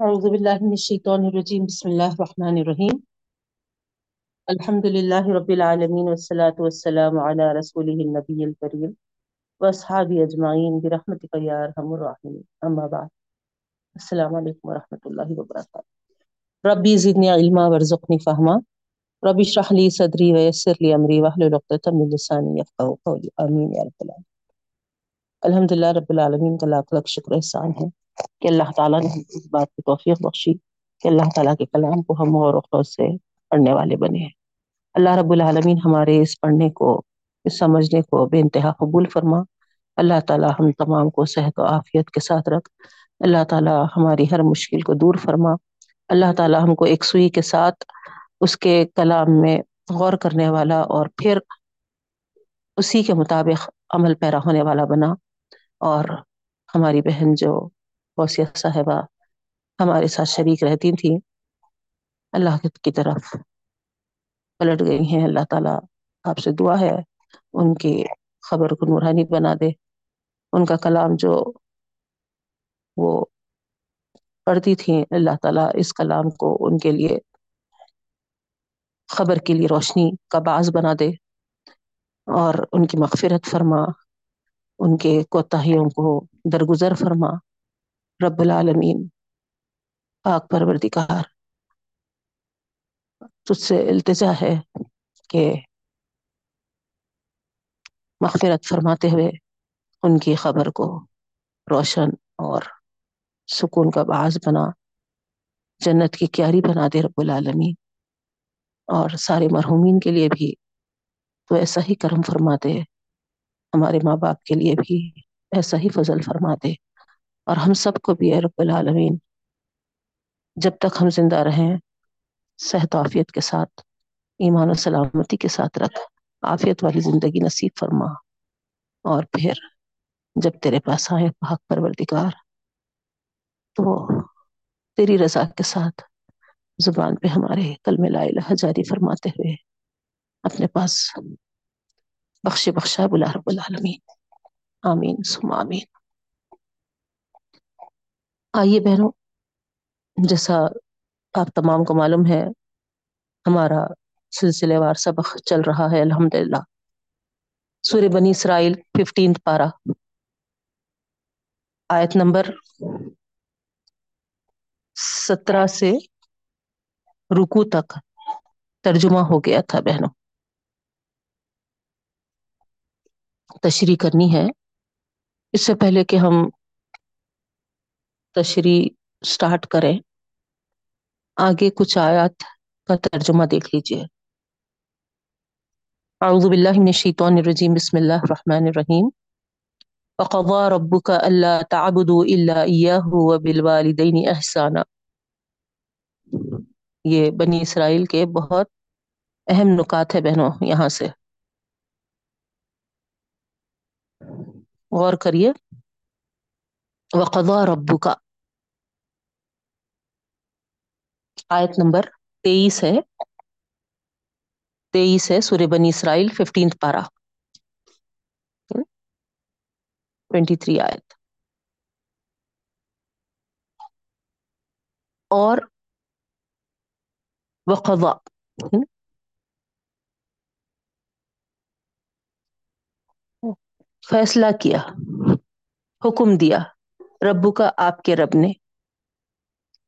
أعوذ بالله من الشيطان الرجيم بسم الله الرحمن الرحيم الحمد لله رب العالمين والصلاة والسلام على رسوله النبي الكريم وأصحابه أجمعين برحمتك يا أرحم الراحمين أما بعد، السلام عليكم ورحمة الله وبركاته ربي زدني علما وارزقني فهما ربي اشرح لي صدري ويسر لي أمري واحلل عقدة من لساني يفقهوا قولي آمين يا رب العالمين الحمد للہ رب العالمین کا لاکھ لاکھ شکر احسان ہے. کہ اللہ تعالیٰ نے اس بات کی توفیق بخشی کہ اللہ تعالیٰ کے کلام کو ہم اور خود سے پڑھنے والے بنے ہیں۔ اللہ رب العالمین ہمارے اس پڑھنے کو، اس سمجھنے کو بے انتہا قبول فرما۔ اللہ تعالیٰ ہم تمام کو صحت و عافیت کے ساتھ رکھ۔ اللہ تعالیٰ ہماری ہر مشکل کو دور فرما۔ اللہ تعالیٰ ہم کو ایک سوئی کے ساتھ اس کے کلام میں غور کرنے والا اور پھر اسی کے مطابق عمل پیرا ہونے والا بنا۔ اور ہماری بہن جو غوثیہ صاحبہ ہمارے ساتھ شریک رہتی تھیں۔ اللہ کی طرف پلٹ گئی ہیں۔ اللہ تعالیٰ آپ سے دعا ہے، ان کی خبر کو نورانی بنا دے۔ ان کا کلام جو وہ پڑھتی تھیں، اللہ تعالیٰ اس کلام کو ان کے لیے خبر کے لیے روشنی کا باعث بنا دے اور ان کی مغفرت فرما، ان کے کوتاہیوں کو درگزر فرما۔ رب العالمین۔ پاک پروردگار، تجھ سے التجا ہے کہ مغفرت فرماتے ہوئے ان کی خبر کو روشن اور سکون کا باعث بنا، جنت کی کیاری بنا دے رب العالمین۔ اور سارے مرحومین کے لیے بھی تو ایسا ہی کرم فرما دے، ہمارے ماں باپ کے لیے بھی ایسا ہی فضل فرما دے۔ اور ہم سب کو بھی اے رب العالمین، جب تک ہم زندہ رہیں، صحت و عافیت کے ساتھ، ایمان و سلامتی کے ساتھ رکھ، عافیت والی زندگی نصیب فرما۔ اور پھر جب تیرے پاس آئے پاک پروردگار، تو تیری رضا کے ساتھ زبان پہ ہمارے کلم لا الہ جاری فرماتے ہوئے اپنے پاس بخش بخشا بلا رب العالمین۔ آمین سم آمین۔ آئیے بہنوں، جیسا آپ تمام کو معلوم ہے، ہمارا سلسلے وار سبق چل رہا ہے الحمد للہ سور بنی اسرائیل ففٹینتھ پارا آیت نمبر سترہ سے رکو تک ترجمہ ہو گیا تھا بہنوں۔ تشریح کرنی ہے۔ اس سے پہلے کہ ہم تشریح سٹارٹ کریں۔ آگے کچھ آیات کا ترجمہ دیکھ لیجیے۔ اعوذ باللہ من الشیطان الرجیم، بسم اللہ الرحمن الرحیم۔ وقضى ربك الا تعبدوا الا اياه وبالوالدين احسانا یہ بنی اسرائیل کے بہت اہم نکات ہے بہنوں، یہاں سے۔ غور کریے۔ وقضا ربو کا آیت نمبر تیئیس ہے. تیئیس ہے سورہ بنی اسرائیل ففٹینتھ پارا ٹوینٹی تھری آیت. اور وقضا فیصلہ کیا، حکم دیا. ربو کا آپ کے رب نے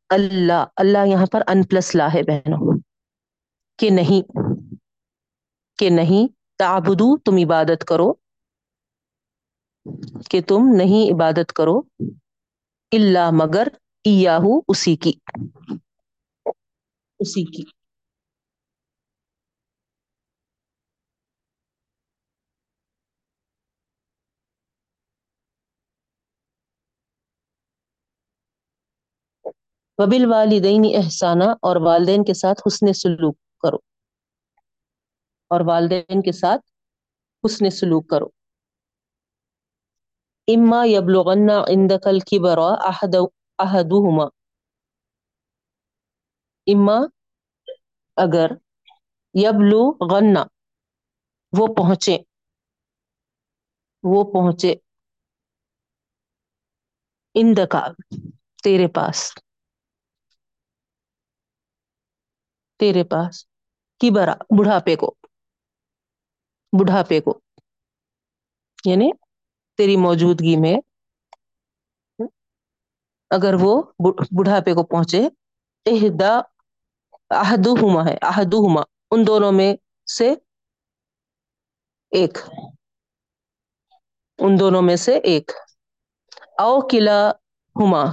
اللہ اللہ یہاں پر ان پلس لا ہے بہنوں۔ کہ نہیں کہ نہیں، تعبدو، تم عبادت کرو۔ کہ تم نہیں عبادت کرو۔ اللہ مگر ایاہو، اسی کی۔ اسی کی۔ وبل والدین احسانہ اور والدین کے ساتھ حسن سلوک کرو۔ اور والدین کے ساتھ حسن سلوک کرو۔ اما یبلغن عندك الكبر احد احدهما اما اگر یبلغن، وہ پہنچے۔ وہ پہنچے۔ اندکا تیرے پاس۔ تیرے پاس کی برا، بڑھاپے کو۔ بڑھاپے کو۔ یعنی تیری موجودگی میں اگر وہ بڑھاپے کو پہنچے، اہدا احدو ہوما ہے احدو ہوما ان دونوں میں سے ایک۔ ان دونوں میں سے ایک۔ او قلعہ ہوما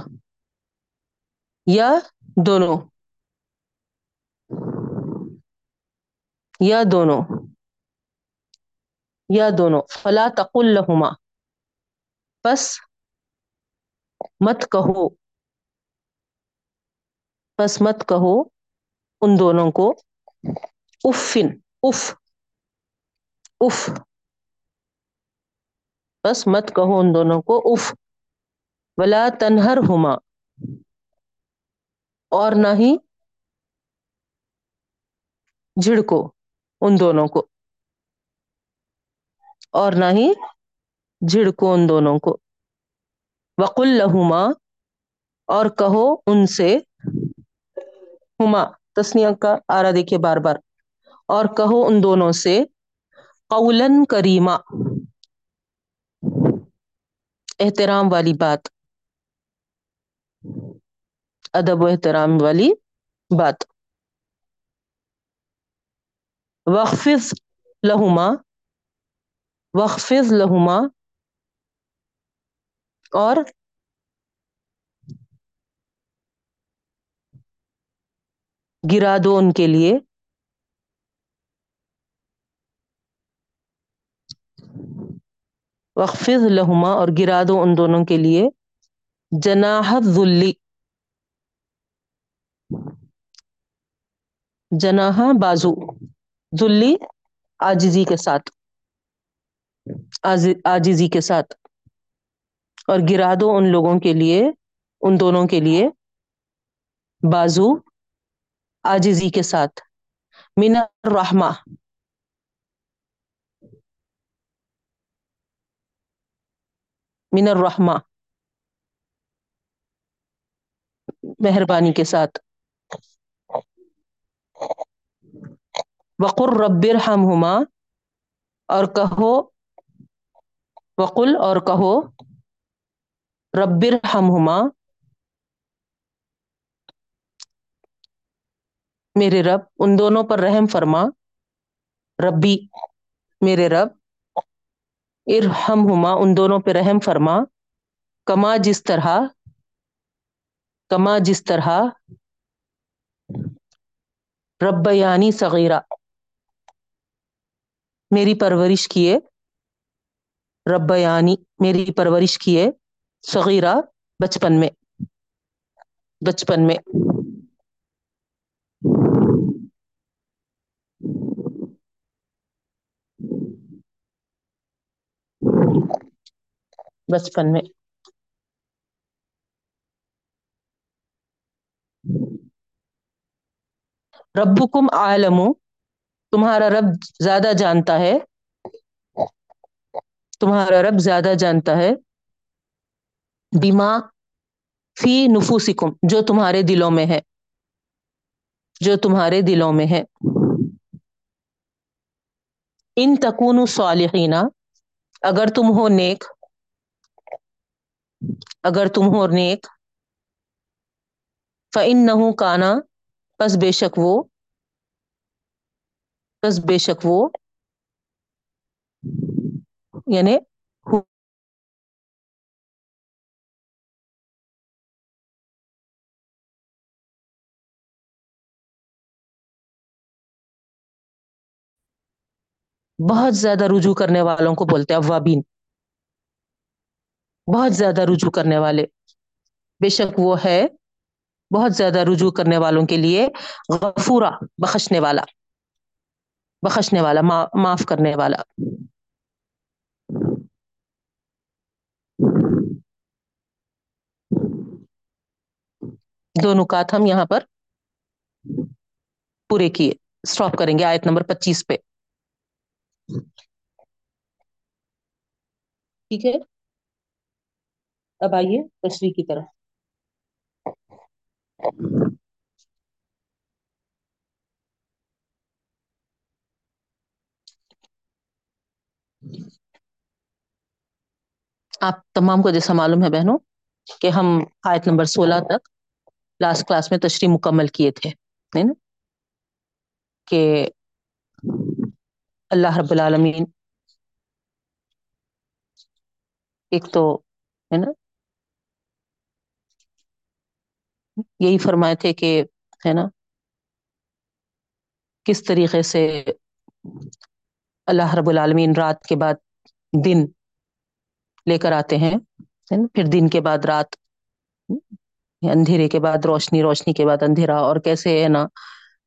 یا دونوں۔ یا دونوں یا دونوں، فلا تقل لهما پس مت کہو پس مت کہو ان دونوں کو۔ افن، اف اف، بس مت کہو ان دونوں کو۔ اف، ولا تنہر ہوما اور نہ ہی جھڑکو ان دونوں کو۔ اور نہ ہی جھڑکو ان دونوں کو۔ وقل لہما اور کہو ان سے، ہما تسنیا کا آرا دیکھیے بار بار۔ اور کہو ان دونوں سے قولن کریمہ احترام والی بات۔ ادب و احترام والی بات۔ وقفظ لہما وقفظ لہما اور گرا دو ان کے لیے۔ وقفظ لہما اور گرا دو ان دونوں کے لیے۔ جناحت ذلی جناح بازو۔ ذلی آجزی کے ساتھ آجزی کے ساتھ۔ اور گرا دو ان لوگوں کے لیے، ان دونوں کے لیے بازو آجزی کے ساتھ۔ من الرحمہ۔ من الرحمہ۔ مہربانی کے ساتھ۔ وقر رب ارحمہما اور کہو، وقل اور کہو، رب ارحمہما میرے رب، ان دونوں پر رحم فرما، ربی، میرے رب ارحمہما ان دونوں پہ رحم فرما، کما جس طرح، کما جس طرح، ربیانی صغیرہ۔ میری پرورش کیے ربیانی، میری پرورش کیے صغیرہ، بچپن میں۔ بچپن میں۔ بچپن میں۔ ربکم عالم تمہارا رب زیادہ جانتا ہے۔ تمہارا رب زیادہ جانتا ہے۔ بیما فی نفوسکم، جو تمہارے دلوں میں ہے۔ جو تمہارے دلوں میں ہے۔ ان تکون صالحین، اگر تم ہو نیک، اگر تم ہو نیک فعن نہ کانا، پس بے شک وہ پس بے شک وہ یعنی بہت زیادہ رجوع کرنے والوں کو بولتے ہیں اوابین۔ بہت زیادہ رجوع کرنے والے۔ بے شک وہ ہے بہت زیادہ رجوع کرنے والوں کے لیے غفورا بخشنے والا۔ بخشنے والا معاف کرنے والا۔ دو نکات ہم یہاں پر پورے کیے۔ اسٹاپ کریں گے آیت نمبر پچیس پہ۔ ٹھیک ہے؟ اب آئیے تصویر کی طرف۔ آپ تمام کو جیسا معلوم ہے بہنوں کہ ہم آیت نمبر سولہ تک لاسٹ کلاس میں تشریح مکمل کیے تھے نا؟ کہ اللہ رب العالمین ایک تو، ہے نا؟ یہی فرمائے تھے کہ، ہے نا؟ کس طریقے سے اللہ رب العالمین رات کے بعد دن لے کر آتے ہیں پھر دن کے بعد رات، اندھیرے کے بعد روشنی روشنی کے بعد اندھیرا، اور کیسے ہے نا؟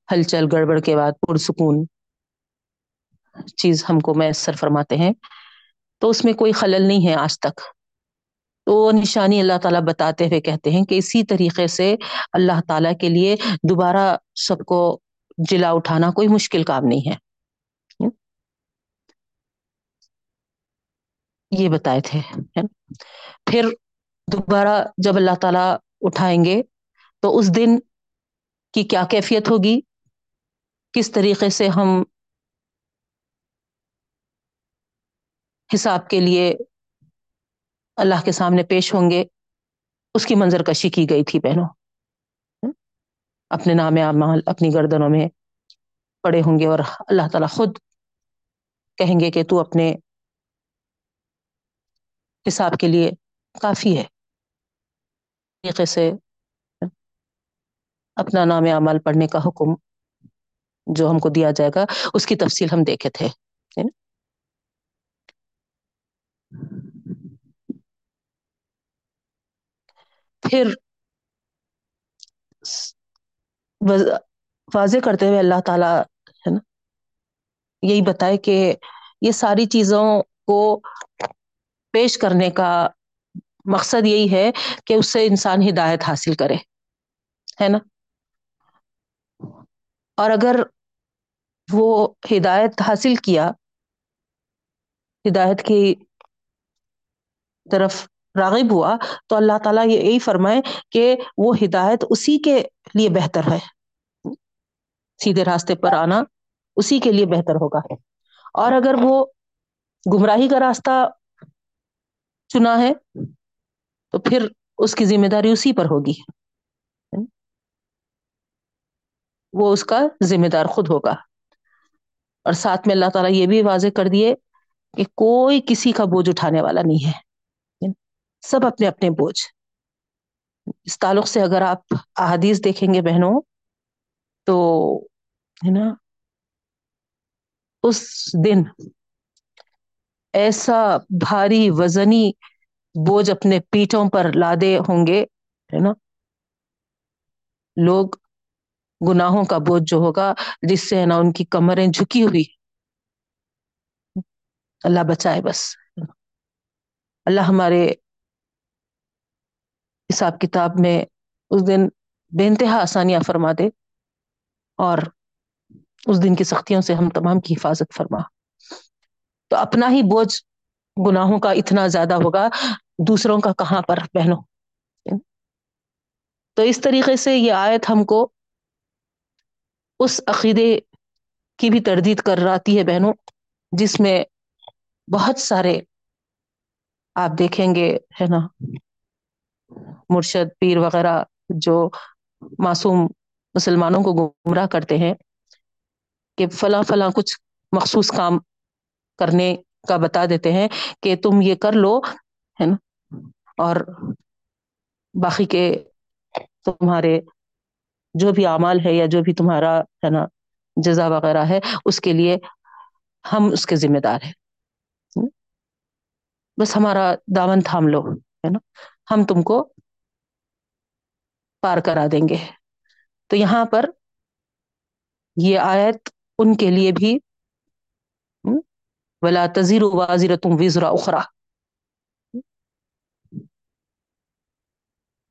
ہلچل، گڑبڑ کے بعد پرسکون، چیز ہم کو میسر فرماتے ہیں۔ تو اس میں کوئی خلل نہیں ہے آج تک۔ تو نشانی اللہ تعالیٰ بتاتے ہوئے کہتے ہیں کہ اسی طریقے سے اللہ تعالیٰ کے لیے دوبارہ سب کو جلا اٹھانا کوئی مشکل کام نہیں ہے۔ یہ بتائے تھے پھر دوبارہ جب اللہ تعالیٰ اٹھائیں گے تو اس دن کی کیا کیفیت ہوگی؟ کس طریقے سے ہم حساب کے لیے اللہ کے سامنے پیش ہوں گے؟ اس کی منظر کشی کی گئی تھی بہنوں اپنے نام اعمال، اپنی گردنوں میں پڑے ہوں گے اور اللہ تعالیٰ خود کہیں گے کہ تو اپنے حساب کے لیے کافی ہے۔ طریقے سے اپنا نام اعمال پڑھنے کا حکم جو ہم کو دیا جائے گا، اس کی تفصیل ہم دیکھے تھے۔ پھر واضح کرتے ہوئے اللہ تعالی، ہے نا؟ یہی بتائے کہ یہ ساری چیزوں کو پیش کرنے کا مقصد یہی ہے کہ اس سے انسان ہدایت حاصل کرے، ہے نا؟ اور اگر وہ ہدایت حاصل کیا، ہدایت کی طرف راغب ہوا، تو اللہ تعالیٰ یہ یہی فرمائے کہ وہ ہدایت اسی کے لیے بہتر ہے۔ سیدھے راستے پر آنا اسی کے لیے بہتر ہوگا۔ اور اگر وہ گمراہی کا راستہ چنا ہے تو پھر اس کی ذمہ داری اسی پر ہوگی۔ وہ اس کا ذمہ دار خود ہوگا۔ اور ساتھ میں اللہ تعالیٰ یہ بھی واضح کر دیے کہ کوئی کسی کا بوجھ اٹھانے والا نہیں ہے۔ سب اپنے اپنے بوجھ۔ اس تعلق سے اگر آپ احادیث دیکھیں گے بہنوں تو ہے نا، اس دن ایسا بھاری وزنی بوجھ اپنے پیٹھوں پر لادے ہوں گے، ہے نا؟ لوگ گناہوں کا بوجھ جو ہوگا، جس سے ہے نا، ان کی کمریں جھکی ہوئی اللہ بچائے بس۔ اللہ ہمارے حساب کتاب میں اس دن بے انتہا آسانیاں فرما دے اور اس دن کی سختیوں سے ہم تمام کی حفاظت فرما۔ تو اپنا ہی بوجھ گناہوں کا اتنا زیادہ ہوگا، دوسروں کا کہاں پر بہنوں؟ تو اس طریقے سے یہ آیت ہم کو اس عقیدے کی بھی تردید کر ہے بہنوں، جس میں بہت سارے آپ دیکھیں گے، ہے نا؟ مرشد، پیر وغیرہ جو معصوم مسلمانوں کو گمراہ کرتے ہیں کہ فلاں فلاں کچھ مخصوص کام کرنے کا بتا دیتے ہیں کہ تم یہ کر لو، ہے نا؟ اور باقی کے تمہارے جو بھی اعمال ہے یا جو بھی تمہارا، ہے نا، جزا وغیرہ ہے، اس کے لیے ہم اس کے ذمہ دار ہیں۔ بس ہمارا دامن تھام لو، ہے نا؟ ہم تم کو پار کرا دیں گے۔ تو یہاں پر یہ آیت ان کے لیے بھی ولا تزیر واضر تم وزرا اخرا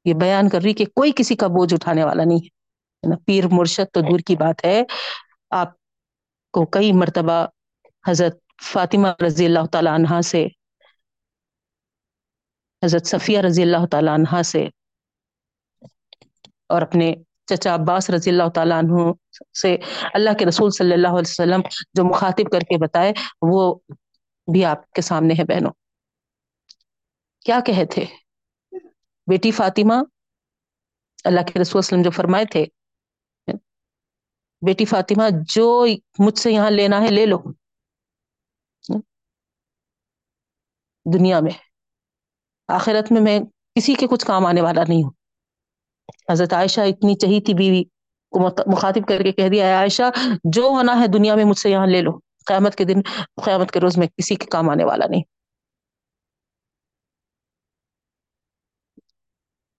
یہ بیان کر رہی کہ کوئی کسی کا بوجھ اٹھانے والا نہیں ہے۔ یعنی پیر مرشد تو دور کی بات ہے۔ آپ کو کئی مرتبہ حضرت فاطمہ رضی اللہ تعالی عنہا سے، حضرت صفیہ رضی اللہ تعالیٰ عنہ سے اور اپنے چچا عباس رضی اللہ تعالیٰ عنہ سے اللہ کے رسول صلی اللہ علیہ وسلم جو مخاطب کر کے بتائے، وہ بھی آپ کے سامنے ہے بہنوں۔ کیا کہے تھے؟ بیٹی فاطمہ، اللہ کے رسول وسلم جو فرمائے تھے، بیٹی فاطمہ، جو مجھ سے یہاں لینا ہے لے لو۔ دنیا میں، آخرت میں میں کسی کے کچھ کام آنے والا نہیں ہوں۔ حضرت عائشہ اتنی چہی تھی بیوی کو مخاطب کر کے کہہ دیا عائشہ، جو ہونا ہے دنیا میں مجھ سے یہاں لے لو، قیامت کے دن، قیامت کے روز میں کسی کے کام آنے والا نہیں.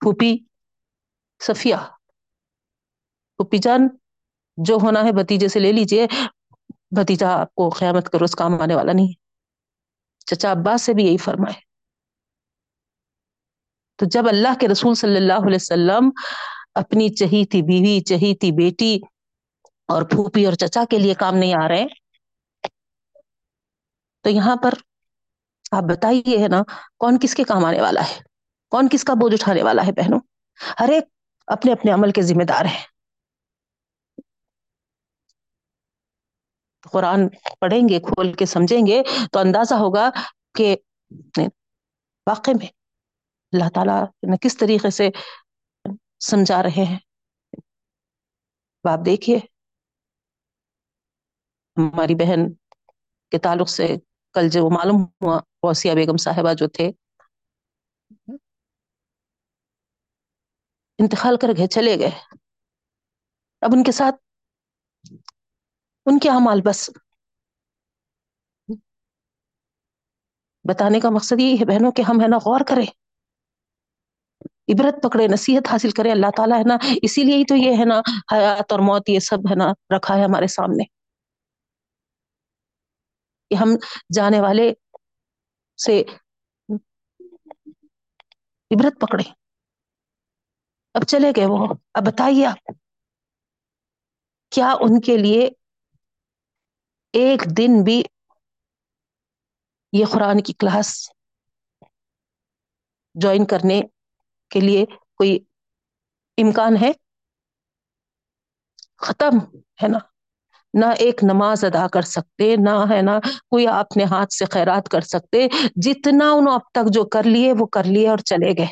پھوپھی صفیہ، پھوپھی جان، جو ہونا ہے بتیجے سے لے لیجیے، بھتیجا آپ کو قیامت کا روز کام آنے والا نہیں چچا عباس سے بھی یہی فرمائے۔ تو جب اللہ کے رسول صلی اللہ علیہ وسلم اپنی چہی تھی بیوی چہی تھی بیٹی اور پھوپھی اور چچا کے لیے کام نہیں آ رہے، تو یہاں پر آپ بتائیے ہے نا، کون کس کے کام آنے والا ہے؟ کون کس کا بوجھ اٹھانے والا ہے بہنوں؟ ہر ایک اپنے اپنے عمل کے ذمہ دار ہیں۔ قرآن پڑھیں گے، کھول کے سمجھیں گے تو اندازہ ہوگا کہ واقع میں اللہ تعالیٰ کس طریقے سے سمجھا رہے ہیں؟ آپ دیکھیے، ہماری بہن کے تعلق سے کل جو معلوم ہوا، غوثیہ بیگم صاحبہ جو تھے، انتقال کر گئے چلے گئے۔ اب ان کے ساتھ ان کے اعمال بس۔ بتانے کا مقصد یہی ہے بہنوں، کہ ہم ہے نا غور کریں۔ عبرت پکڑے، نصیحت حاصل کرے، اللہ تعالیٰ ہے نا، اسی لیے ہی تو یہ ہے نا، حیات اور موت، یہ سب ہے نا، رکھا ہے ہمارے سامنے۔ کہ ہم جانے والے سے عبرت پکڑے۔ اب چلے گئے وہ۔ اب بتائیے آپ، کیا ان کے لیے ایک دن بھی یہ قرآن کی کلاس جوائن کرنے کے لیے کوئی امکان ہے؟ ختم، ہے نا؟ نہ ایک نماز ادا کر سکتے، نہ، ہے نا؟ کوئی اپنے ہاتھ سے خیرات کر سکتے، جتنا انہوں اب تک جو کر لیے، وہ کر لیے اور چلے گئے۔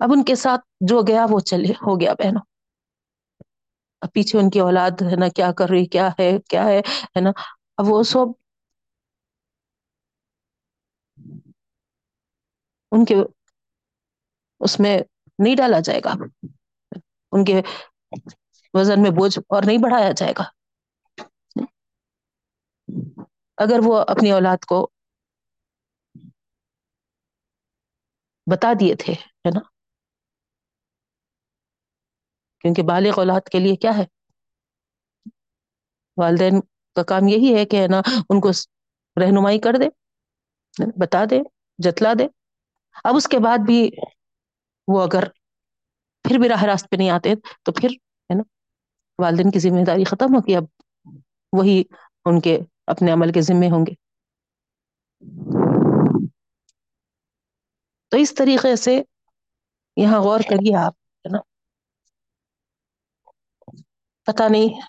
اب ان کے ساتھ جو گیا، وہ چلے، ہو گیا بہنوں۔ اب پیچھے ان کی اولاد، ہے نا، کیا کر رہی، کیا ہے کیا ہے ہے نا؟ اب وہ سب ان کے اس میں نہیں ڈالا جائے گا۔ ان کے وزن میں بوجھ اور نہیں بڑھایا جائے گا۔ اگر وہ اپنی اولاد کو بتا دیے تھے، ہے نا؟ کیونکہ بالغ اولاد کے لیے کیا ہے؟ والدین کا کام یہی ہے کہ ہے نا، ان کو رہنمائی کر دے، بتا دے، جتلا دے۔ اب اس کے بعد بھی وہ اگر پھر بھی راہ راست پہ نہیں آتے تو پھر ہے نا والدین کی ذمہ داری ختم ہوگی، اب وہی ان کے اپنے عمل کے ذمے ہوں گے۔ تو اس طریقے سے یہاں غور کریے آپ، ہے نا؟ پتا نہیں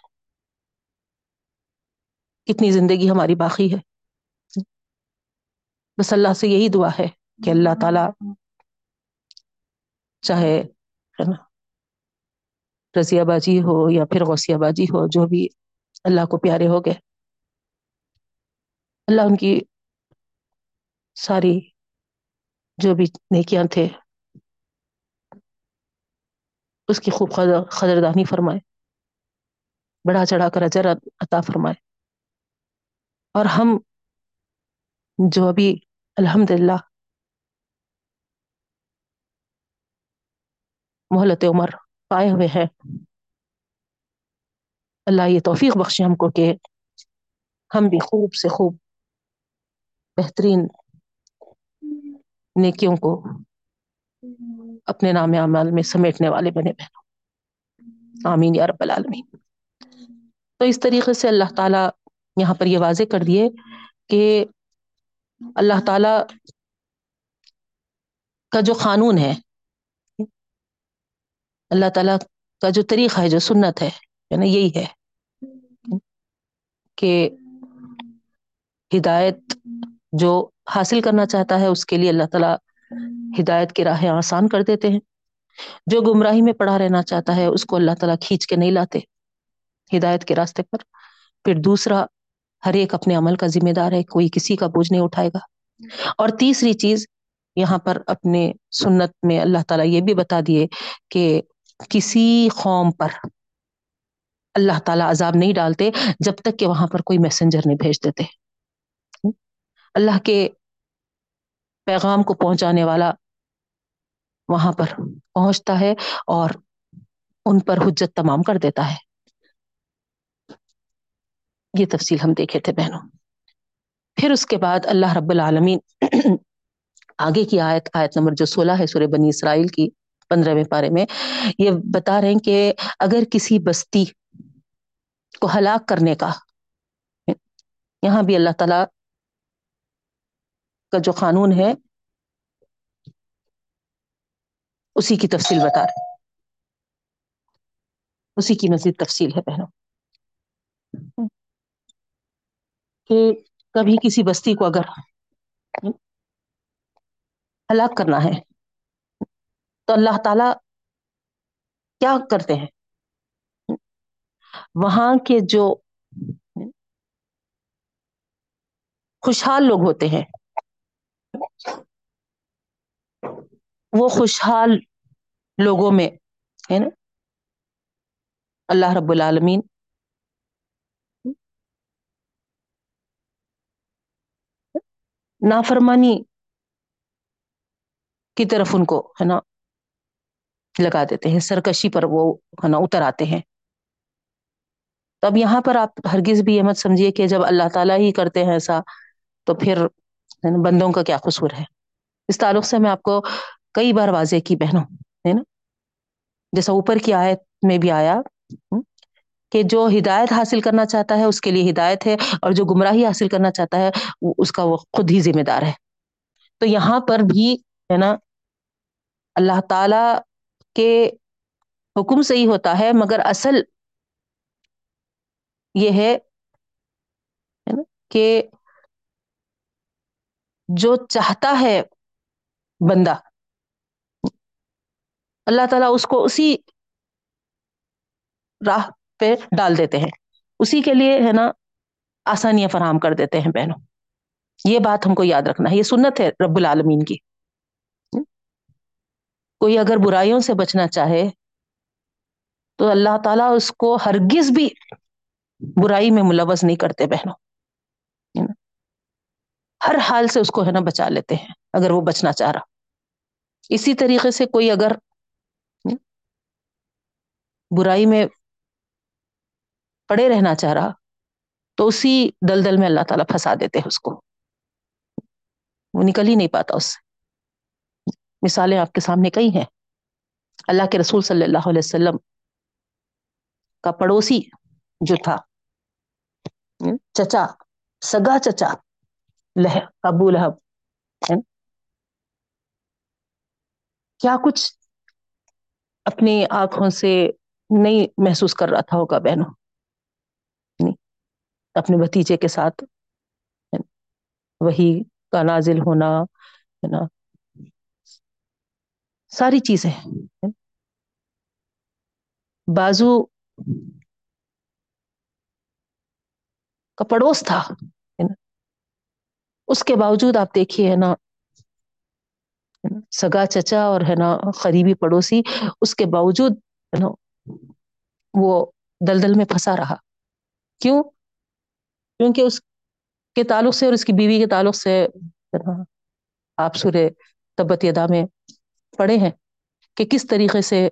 کتنی زندگی ہماری باقی ہے۔ بس اللہ سے یہی دعا ہے۔ کہ اللہ تعالی چاہے ہے نا رضیہ بازی ہو یا پھر غوثیہ بازی ہو جو بھی اللہ کو پیارے ہو گئے اللہ ان کی ساری جو بھی نیکیاں تھے اس کی خوب قدردانی فرمائے بڑھا چڑھا کر اجر عطا فرمائے۔ اور ہم جو ابھی الحمد للہ محلت عمر پائے ہوئے ہیں اللہ یہ توفیق بخشے ہم کو کہ ہم بھی خوب سے خوب بہترین نیکیوں کو اپنے نام اعمال میں سمیٹنے والے بنے بہنوں آمین یا رب العالمین تو اس طریقے سے اللہ تعالی یہاں پر یہ واضح کر دیے کہ اللہ تعالی کا جو قانون ہے اللہ تعالیٰ کا جو طریقہ ہے، جو سنت ہے نا یہی ہے کہ ہدایت جو حاصل کرنا چاہتا ہے، اس کے لیے اللہ تعالیٰ ہدایت کی راہیں آسان کر دیتے ہیں۔ جو گمراہی میں پڑا رہنا چاہتا ہے، اس کو اللہ تعالیٰ کھینچ کے نہیں لاتے۔ ہدایت کے راستے پر۔ پھر دوسرا، ہر ایک اپنے عمل کا ذمہ دار ہے، کوئی کسی کا بوجھ نہیں اٹھائے گا۔ اور تیسری چیز، یہاں پر اپنے سنت میں اللہ تعالیٰ یہ بھی بتا دیے کہ کسی قوم پر اللہ تعالیٰ عذاب نہیں ڈالتے جب تک کہ وہاں پر کوئی میسنجر نہیں بھیج دیتے۔ اللہ کے پیغام کو پہنچانے والا وہاں پر پہنچتا ہے اور ان پر حجت تمام کر دیتا ہے۔ یہ تفصیل ہم دیکھے تھے بہنوں۔ پھر اس کے بعد اللہ رب العالمین آگے کی آیت آیت نمبر جو سولہ ہے سورہ بنی اسرائیل کی پندرہویں پارے میں یہ بتا رہے ہیں کہ اگر کسی بستی کو ہلاک کرنے کا یہاں بھی اللہ تعالی کا جو قانون ہے، اسی کی تفصیل بتا رہے اسی کی مزید تفصیل ہے بہنوں۔ کہ کبھی کسی بستی کو اگر ہلاک کرنا ہے تو اللہ تعالی کیا کرتے ہیں؟ وہاں کے جو خوشحال لوگ ہوتے ہیں، وہ خوشحال لوگوں میں، ہے نا؟ اللہ رب العالمین نافرمانی کی طرف ان کو، ہے نا؟ لگا دیتے ہیں، سرکشی پر وہ ہے نا، اتر آتے ہیں۔ تو اب یہاں پر آپ ہرگز بھی یہ مت سمجھیے کہ جب اللہ تعالیٰ ہی کرتے ہیں ایسا، تو پھر بندوں کا کیا قصور ہے؟ اس تعلق سے میں آپ کو کئی بار واضح کی بہنوں، ہے نا۔ جیسا اوپر کی آیت میں بھی آیا کہ جو ہدایت حاصل کرنا چاہتا ہے، اس کے لیے ہدایت ہے، اور جو گمراہی حاصل کرنا چاہتا ہے اس کا وہ خود ہی ذمہ دار ہے۔ تو یہاں پر بھی ہے نا، اللہ تعالی کے حکم سے ہی ہوتا ہے، مگر اصل یہ ہے کہ جو چاہتا ہے بندہ، اللہ تعالیٰ اس کو اسی راہ پہ ڈال دیتے ہیں۔ اسی کے لیے ہے نا آسانیاں فراہم کر دیتے ہیں بہنوں۔ یہ بات ہم کو یاد رکھنا ہے، یہ سنت ہے رب العالمین کی۔ کوئی اگر برائیوں سے بچنا چاہے تو اللہ تعالیٰ اس کو ہرگز بھی برائی میں ملوث نہیں کرتے بہنوں۔ ہر حال سے اس کو ہے نا بچا لیتے ہیں اگر وہ بچنا چاہ رہا۔ اسی طریقے سے کوئی اگر برائی میں پڑے رہنا چاہ رہا تو اسی دل دل میں اللہ تعالیٰ پھنسا دیتے ہیں اس کو۔ وہ نکل ہی نہیں پاتا اس سے۔ مثالیں آپ کے سامنے کئی ہیں۔ اللہ کے رسول صلی اللہ علیہ وسلم کا پڑوسی جو تھا چچا، سگا چچا لہ ابو لہب کیا کچھ اپنی آنکھوں سے نہیں محسوس کر رہا تھا ہوگا بہنوں؟ اپنے بھتیجے کے ساتھ وہی کا نازل ہونا، ہے نا ساری چیزیں بازو کا پڑوس تھا اس کے باوجود آپ دیکھیے، ہے نا سگا چچا اور ہے نا قریبی پڑوسی، اس کے باوجود، ہے نا، وہ دلدل میں پھنسا رہا۔ کیوں؟ کیونکہ اس کے تعلق سے اور اس کی بیوی کے تعلق سے آپ سورے تبت یدا میں پڑھے ہیں کہ کس طریقے سے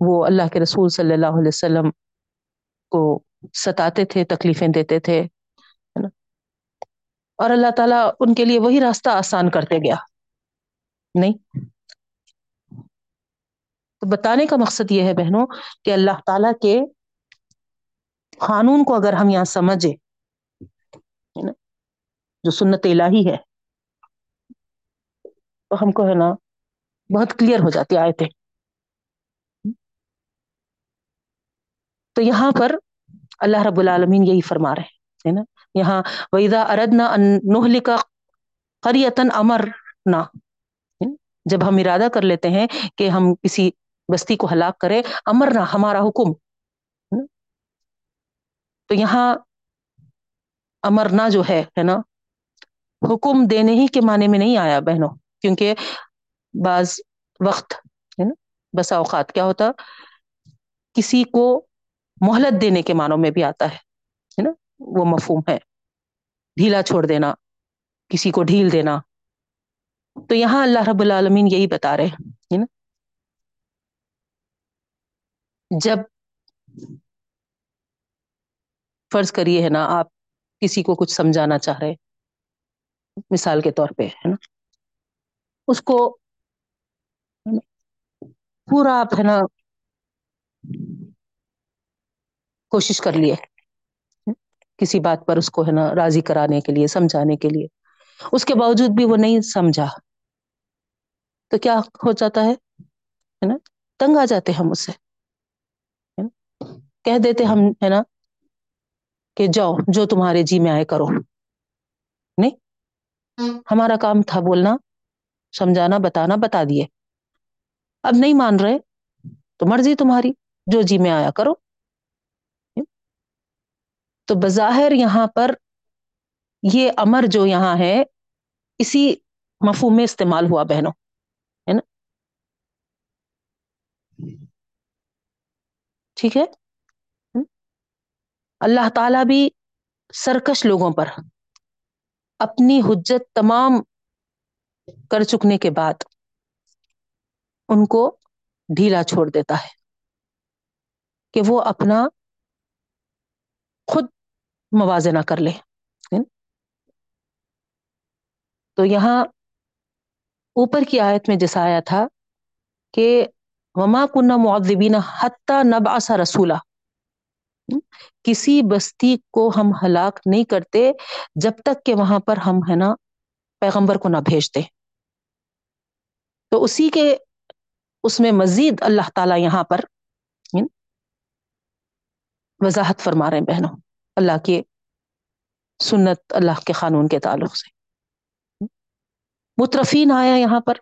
وہ اللہ کے رسول صلی اللہ علیہ وسلم کو ستاتے تھے، تکلیفیں دیتے تھے اور اللہ تعالیٰ ان کے لیے وہی راستہ آسان کرتے گیا، نہیں؟ تو بتانے کا مقصد یہ ہے بہنوں کہ اللہ تعالی کے قانون کو اگر ہم یہاں سمجھے جو سنت الہی ہے، تو ہم کو ہے نا بہت کلیئر ہو جاتی آئے تھے تو یہاں پر اللہ رب العالمین یہی فرما رہے ہے نا؟ یہاں ویدا اردنا نہل کا قریتن امر نہ جب ہم ارادہ کر لیتے ہیں کہ ہم کسی بستی کو ہلاک کریں امر نہ ہمارا حکم تو یہاں امرنا جو ہے ہے نا؟ حکم دینے ہی کے معنی میں نہیں آیا بہنوں، کیونکہ بعض وقت، ہے نا؟ بسا اوقات کیا ہوتا؟ کسی کو مہلت دینے کے معنوں میں بھی آتا ہے نا؟ وہ مفہوم ہے۔ ڈھیلا چھوڑ دینا، کسی کو ڈھیل دینا۔ تو یہاں اللہ رب العالمین یہی بتا رہے ہے نا؟ جب فرض کریے ہے نا، آپ کسی کو کچھ سمجھانا چاہ رہے مثال کے طور پہ، ہے نا؟ اس کو پورا آپ ہے نا کوشش کر لیے کسی بات پر اس کو ہے نا راضی کرانے کے لیے، سمجھانے کے لیے۔ اس کے باوجود بھی وہ نہیں سمجھا۔ تو کیا ہو جاتا ہے؟ نا؟ تنگ آ جاتے ہم اس سے۔ کہہ دیتے ہم ہے نا کہ جاؤ، جو تمہارے جی میں آئے کرو۔ نہیں؟ ہمارا کام تھا بولنا، سمجھانا، بتانا، بتا دیے۔ اب نہیں مان رہے تو مرضی تمہاری، جو جی میں آیا کرو۔ تو بظاہر یہاں پر یہ امر جو یہاں ہے، اسی مفہوم میں استعمال ہوا بہنوں، ہے نا؟ ٹھیک ہے؟ اللہ تعالی بھی سرکش لوگوں پر اپنی حجت تمام کر چکنے کے بعد ان کو ڈھیلا چھوڑ دیتا ہے کہ وہ اپنا خود موازنہ کر لے تو یہاں اوپر کی آیت میں جیسا آیا تھا کہ وما کنہ معذبین حتیٰ نبعث رسولا۔ کسی بستی کو ہم ہلاک نہیں کرتے جب تک کہ وہاں پر ہم، ہے نا، پیغمبر کو نہ بھیجتے تو اسی کے اس میں مزید اللہ تعالی یہاں پر وضاحت فرما رہے ہیں بہنوں، اللہ کے سنت، اللہ کے قانون کے تعلق سے۔ مترفین آیا یہاں پر۔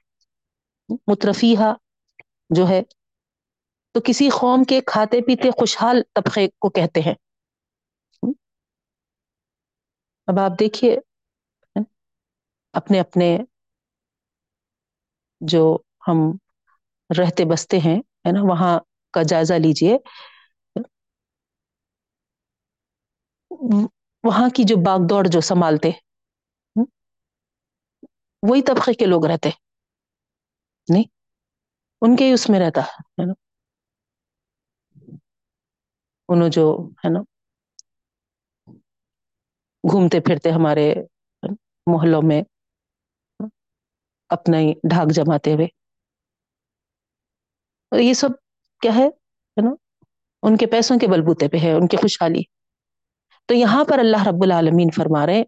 مترفیہ جو ہے، تو کسی قوم کے کھاتے پیتے خوشحال طبقے کو کہتے ہیں۔ اب آپ دیکھیے، اپنے اپنے جو ہم رہتے بستے ہیں، ہے نا؟ وہاں کا جائزہ لیجیے وہاں کی جو باغ دوڑ جو سنبھالتے وہی طبقے کے لوگ رہتے۔ نہیں، ان کے ہی اس میں رہتا، ہے نا؟ انہوں جو، ہے نا، گھومتے پھرتے ہمارے محلوں میں اپنا ہی ڈھاک جماتے ہوئے۔ یہ سب کیا ہے؟ نا؟ ان کے پیسوں کے بلبوتے پہ ہے، ان کی خوشحالی۔ تو یہاں پر اللہ رب العالمین فرما رہے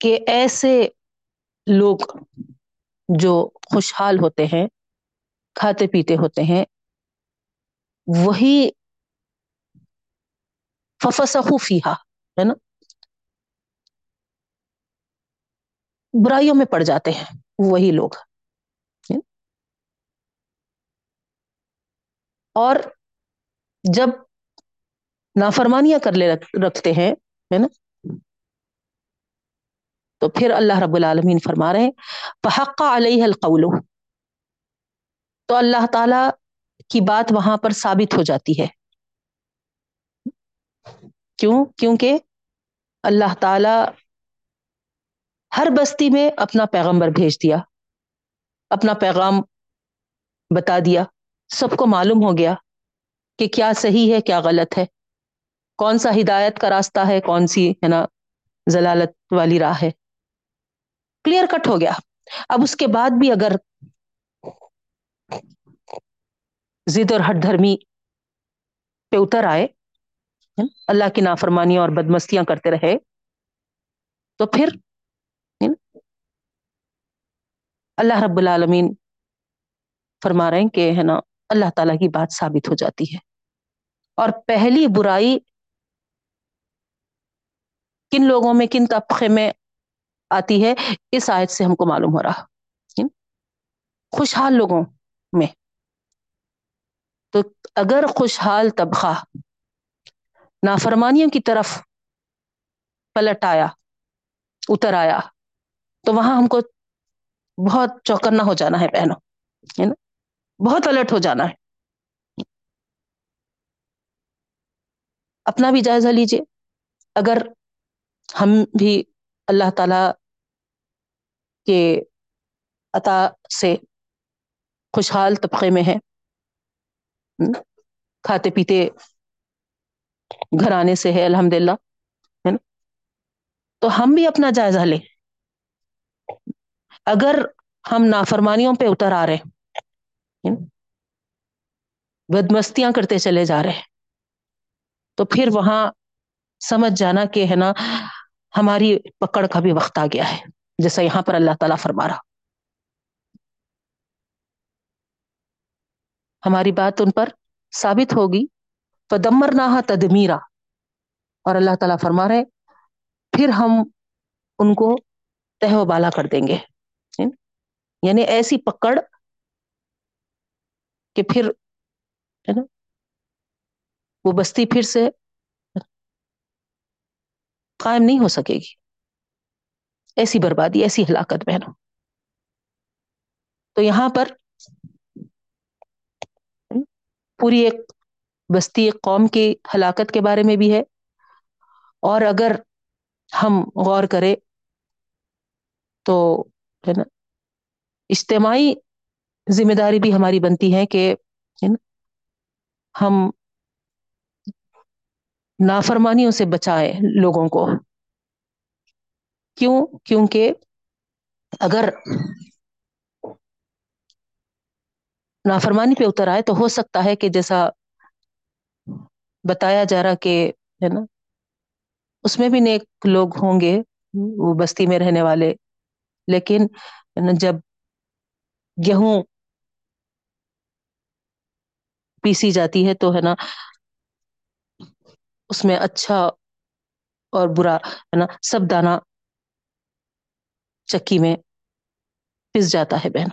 کہ ایسے لوگ جو خوشحال ہوتے ہیں، کھاتے پیتے ہوتے ہیں، وہی ففسفیحا ہے نا؟ برائیوں میں پڑ جاتے ہیں، وہی لوگ۔ اور جب نافرمانیاں کر لے رکھتے ہیں، ہے نا؟ تو پھر اللہ رب العالمین فرما رہے ہیں علیہ القول۔ تو اللہ تعالی کی بات وہاں پر ثابت ہو جاتی ہے۔ کیوں؟ کیونکہ اللہ تعالی ہر بستی میں اپنا پیغمبر بھیج دیا، اپنا پیغام بتا دیا، سب کو معلوم ہو گیا کہ کیا صحیح ہے، کیا غلط ہے، کون سا ہدایت کا راستہ ہے، کون سی ہے نا ضلالت والی راہ ہے۔ کلیئر کٹ ہو گیا۔ اب اس کے بعد بھی اگر ضد اور ہٹ دھرمی پہ اتر آئے، اللہ کی نافرمانیاں اور بدمستیاں کرتے رہے، تو پھر اللہ رب العالمین فرما رہے ہیں کہ ہے نا، اللہ تعالیٰ کی بات ثابت ہو جاتی ہے۔ اور پہلی برائی کن لوگوں میں، کن طبقے میں آتی ہے، اس آیت سے ہم کو معلوم ہو رہا۔ یعنی خوشحال لوگوں میں۔ تو اگر خوشحال طبقہ نافرمانیوں کی طرف پلٹ آیا، اتر آیا، تو وہاں ہم کو بہت چوکنا ہو جانا ہے پہنو ہے نا؟ بہت الرٹ ہو جانا ہے۔ اپنا بھی جائزہ لیجیے اگر ہم بھی اللہ تعالی کے عطا سے خوشحال طبقے میں ہے کھاتے پیتے گھر آنے سے ہے الحمد للہ ہے نا؟ تو ہم بھی اپنا جائزہ لیں۔ اگر ہم نافرمانیوں پہ اتر آ رہے بدمستیاں کرتے چلے جا رہے تو پھر وہاں سمجھ جانا کہ ہے نا، ہماری پکڑ کا بھی وقت آ گیا ہے، جیسا یہاں پر اللہ تعالیٰ فرما رہا۔ ہماری بات ان پر ثابت ہوگی۔ پدمر نہ تدمیرا۔ اور اللہ تعالیٰ فرما رہے پھر ہم ان کو تہ و بالا کر دیں گے۔ یعنی ایسی پکڑ کہ پھر، ہے نا؟ وہ بستی پھر سے قائم نہیں ہو سکے گی۔ ایسی بربادی، ایسی ہلاکت، بہنوں۔ تو یہاں پر پوری ایک بستی، ایک قوم کی ہلاکت کے بارے میں بھی ہے۔ اور اگر ہم غور کریں تو ہے نا؟ اجتماعی ذمہ داری بھی ہماری بنتی ہے کہ ہم نافرمانیوں سے بچائے لوگوں کو۔ کیوں؟ کیونکہ اگر نافرمانی پہ اتر آئے تو ہو سکتا ہے کہ جیسا بتایا جا رہا کہ ہے نا، اس میں بھی نیک لوگ ہوں گے، وہ بستی میں رہنے والے۔ لیکن جب گیہوں پیسی جاتی ہے تو ہے نا اس میں اچھا اور برا ہے نا سب دانا چکی میں پس جاتا ہے بہن۔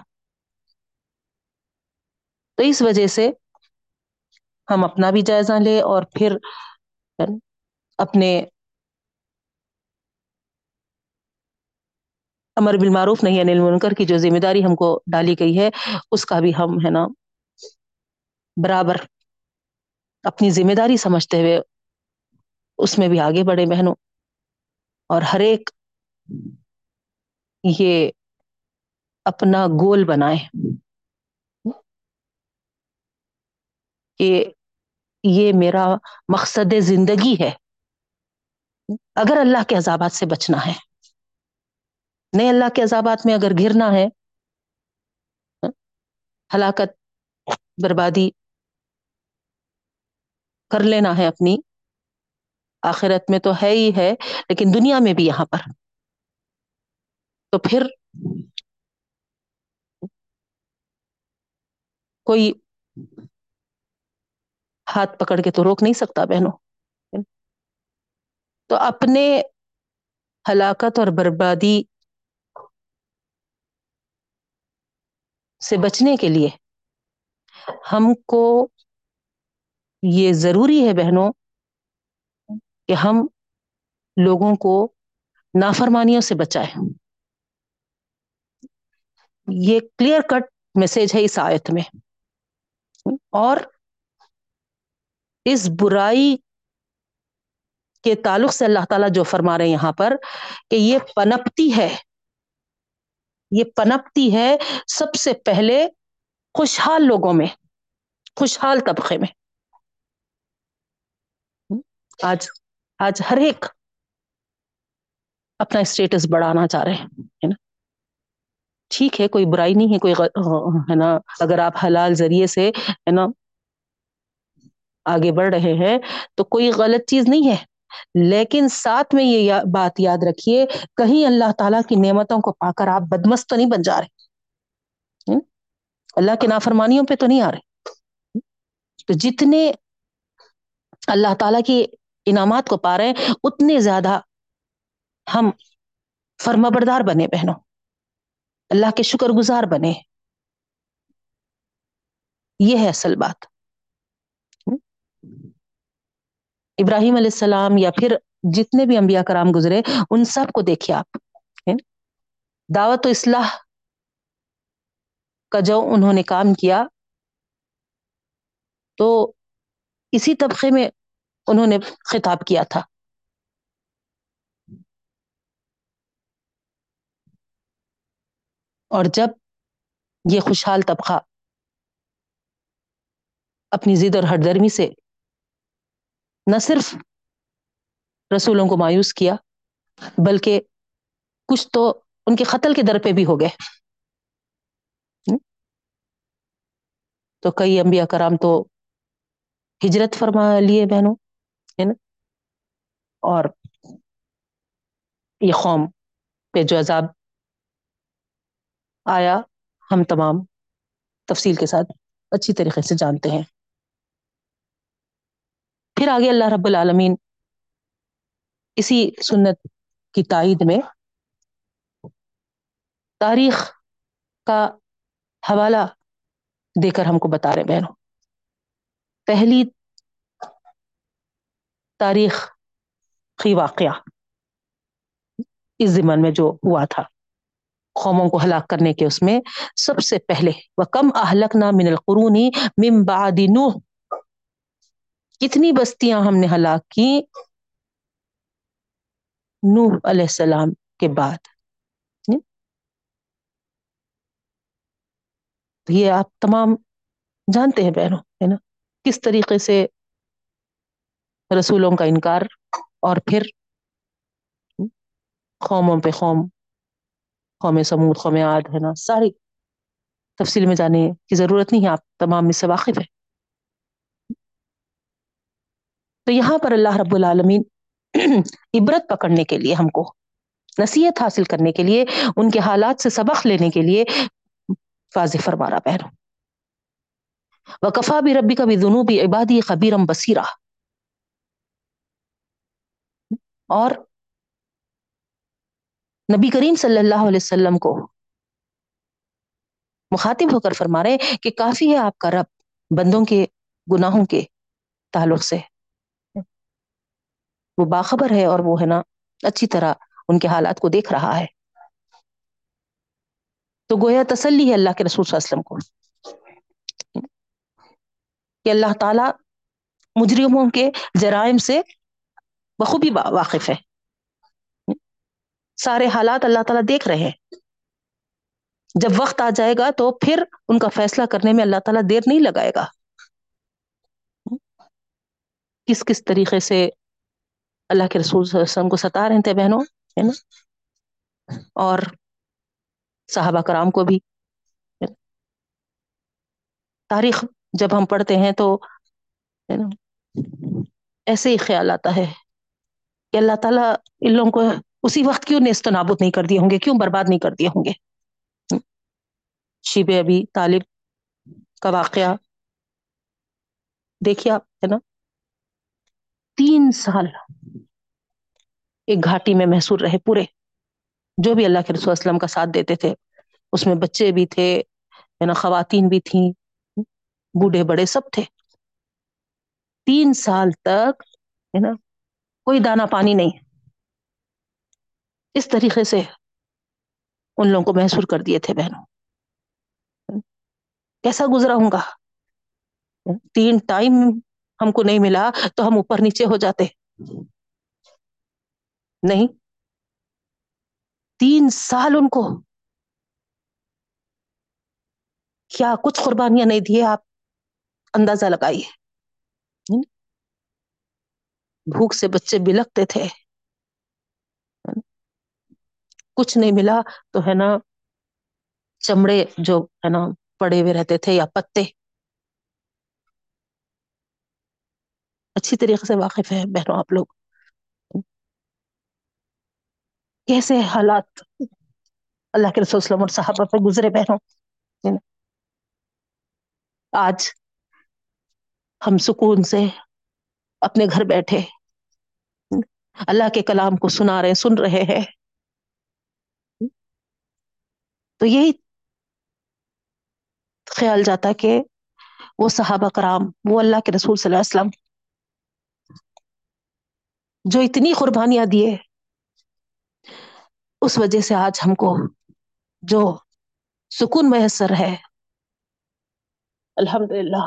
تو اس وجہ سے ہم اپنا بھی جائزہ لیں اور پھر اپنے امر بالمعروف نہیں انل منکر کی جو ذمہ داری ہم کو ڈالی گئی ہے، اس کا بھی ہم، ہے نا، برابر اپنی ذمہ داری سمجھتے ہوئے اس میں بھی آگے بڑھے بہنوں۔ اور ہر ایک یہ اپنا گول بنائے کہ یہ میرا مقصد زندگی ہے۔ اگر اللہ کے عذابات سے بچنا ہے۔ نہیں، اللہ کے عذابات میں اگر گرنا ہے، ہلاکت، بربادی کر لینا ہے اپنی۔ آخرت میں تو ہے ہی ہے، لیکن دنیا میں بھی یہاں پر۔ تو پھر کوئی ہاتھ پکڑ کے تو روک نہیں سکتا بہنوں۔ تو اپنے ہلاکت اور بربادی سے بچنے کے لیے ہم کو یہ ضروری ہے بہنوں کہ ہم لوگوں کو نافرمانیوں سے بچائے یہ کلیئر کٹ میسج ہے اس آیت میں۔ اور اس برائی کے تعلق سے اللہ تعالی جو فرما رہے ہیں یہاں پر کہ یہ پنپتی ہے۔ یہ پنپتی ہے سب سے پہلے خوشحال لوگوں میں، خوشحال طبقے میں۔ آج آج ہر ایک اپنا اسٹیٹس بڑھانا چاہ رہے ہیں نا؟ ٹھیک ہے، کوئی برائی نہیں ہے، کوئی ہے نا؟ اگر آپ حلال ذریعے سے، ہے نا، آگے بڑھ رہے ہیں تو کوئی غلط چیز نہیں ہے۔ لیکن ساتھ میں یہ بات یاد رکھیے، کہیں اللہ تعالی کی نعمتوں کو پا کر آپ بدمست تو نہیں بن جا رہے۔ اللہ کے نافرمانیوں پہ تو نہیں آ رہے۔ تو جتنے اللہ تعالیٰ کی انعامات کو پا رہے ہیں، اتنے زیادہ ہم فرما بردار بنے بہنوں۔ اللہ کے شکر گزار بنے۔ یہ ہے اصل بات۔ ابراہیم علیہ السلام یا پھر جتنے بھی انبیاء کرام گزرے، ان سب کو دیکھیے آپ دعوت و اصلاح کا جو انہوں نے کام کیا، تو اسی طبقے میں انہوں نے خطاب کیا تھا۔ اور جب یہ خوشحال طبقہ اپنی ضد اور ہٹ درمی سے نہ صرف رسولوں کو مایوس کیا، بلکہ کچھ تو ان کے قتل کے در پہ بھی ہو گئے۔ تو کئی انبیاء کرام تو ہجرت فرما لیے بہنوں، ہے نا؟ اور یہ قوم پہ جو عذاب آیا، ہم تمام تفصیل کے ساتھ اچھی طریقے سے جانتے ہیں۔ پھر آگے اللہ رب العالمین اسی سنت کی تائید میں تاریخ کا حوالہ دے کر ہم کو بتا رہے بہنوں۔ پہلی تاریخ کی واقعہ اس زمن میں جو ہوا تھا، قوموں کو ہلاک کرنے کے اس میں سب سے پہلے وہ کم اہلک نہ من القرونی مم کتنی بستیاں ہم نے ہلاک کی نوح علیہ السلام کے بعد؟ یہ آپ تمام جانتے ہیں بہنوں، ہے نا؟ کس طریقے سے رسولوں کا انکار اور پھر قوموں پہ قوم قوم سمود، قوم عاد، ہے نا؟ ساری تفصیل میں جانے کی ضرورت نہیں ہے، آپ تمام اس سے واقف ہے تو یہاں پر اللہ رب العالمین عبرت پکڑنے کے لیے ہم کو نصیحت حاصل کرنے کے لیے، ان کے حالات سے سبق لینے کے لیے واضح فرما رہا پہنو وکفا بھی ربی کا بھی جنوبی عبادی خبیرم بصیرہ اور نبی کریم صلی اللہ علیہ وسلم کو مخاطب ہو کر فرما رہے کہ کافی ہے آپ کا رب بندوں کے گناہوں کے تعلق سے۔ وہ باخبر ہے اور وہ ہے نا اچھی طرح ان کے حالات کو دیکھ رہا ہے۔ تو گویا تسلی ہے اللہ کے رسول صلی اللہ علیہ وسلم کو۔ کہ اللہ تعالی مجرموں کے جرائم سے بخوبی واقف ہے۔ سارے حالات اللہ تعالیٰ دیکھ رہے ہیں۔ جب وقت آ جائے گا تو پھر ان کا فیصلہ کرنے میں اللہ تعالیٰ دیر نہیں لگائے گا۔ کس کس طریقے سے اللہ کے رسول صلی اللہ علیہ وسلم کو ستا رہے تھے بہنوں، ہے نا؟ اور صحابہ کرام کو بھی۔ تاریخ جب ہم پڑھتے ہیں تو، ہے نا؟ ایسے ہی خیال آتا ہے کہ اللہ تعالیٰ ان لوگوں کو اسی وقت کیوں نیست و نابود نہیں کر دیے ہوں گے؟ کیوں برباد نہیں کر دیے ہوں گے؟ شیب ابھی طالب کا واقعہ۔ دیکھیے آپ، ہے نا؟ تین سال ایک گھاٹی میں محسور رہے پورے۔ جو بھی اللہ کے رسول اسلم کا ساتھ دیتے تھے، اس میں بچے بھی تھے نا خواتین بھی تھیں، بوڑھے بڑے سب تھے۔ تین سال تک، ہے نا، کوئی دانا پانی نہیں۔ اس طریقے سے ان لوگوں کو محسور کر دیے تھے بہنوں۔ کیسا گزرا ہوں گا؟ تین ٹائم ہم کو نہیں ملا تو ہم اوپر نیچے ہو جاتے۔ نہیں۔ تین سال ان کو۔ کیا کچھ قربانیاں نہیں دیے آپ۔ اندازہ لگائیے۔ بھوک سے بچے بلکتے تھے۔ کچھ نہیں ملا تو ہے نا چمڑے جو ہے نا پڑے ہوئے رہتے تھے یا پتے۔ اچھی طریقے سے واقف ہے بہنوں آپ لوگ۔ کیسے حالات اللہ کے رسول وسلم اور صحابہ پہ گزرے بہنوں؟ جی آج ہم سکون سے اپنے گھر بیٹھے اللہ کے کلام کو سنا رہے سن رہے ہیں۔ تو یہی خیال جاتا کہ وہ صحابہ کرام، وہ اللہ کے رسول صلی اللہ علیہ وسلم جو اتنی قربانیاں دیے اس وجہ سے آج ہم کو جو سکون میسر ہے الحمد للہ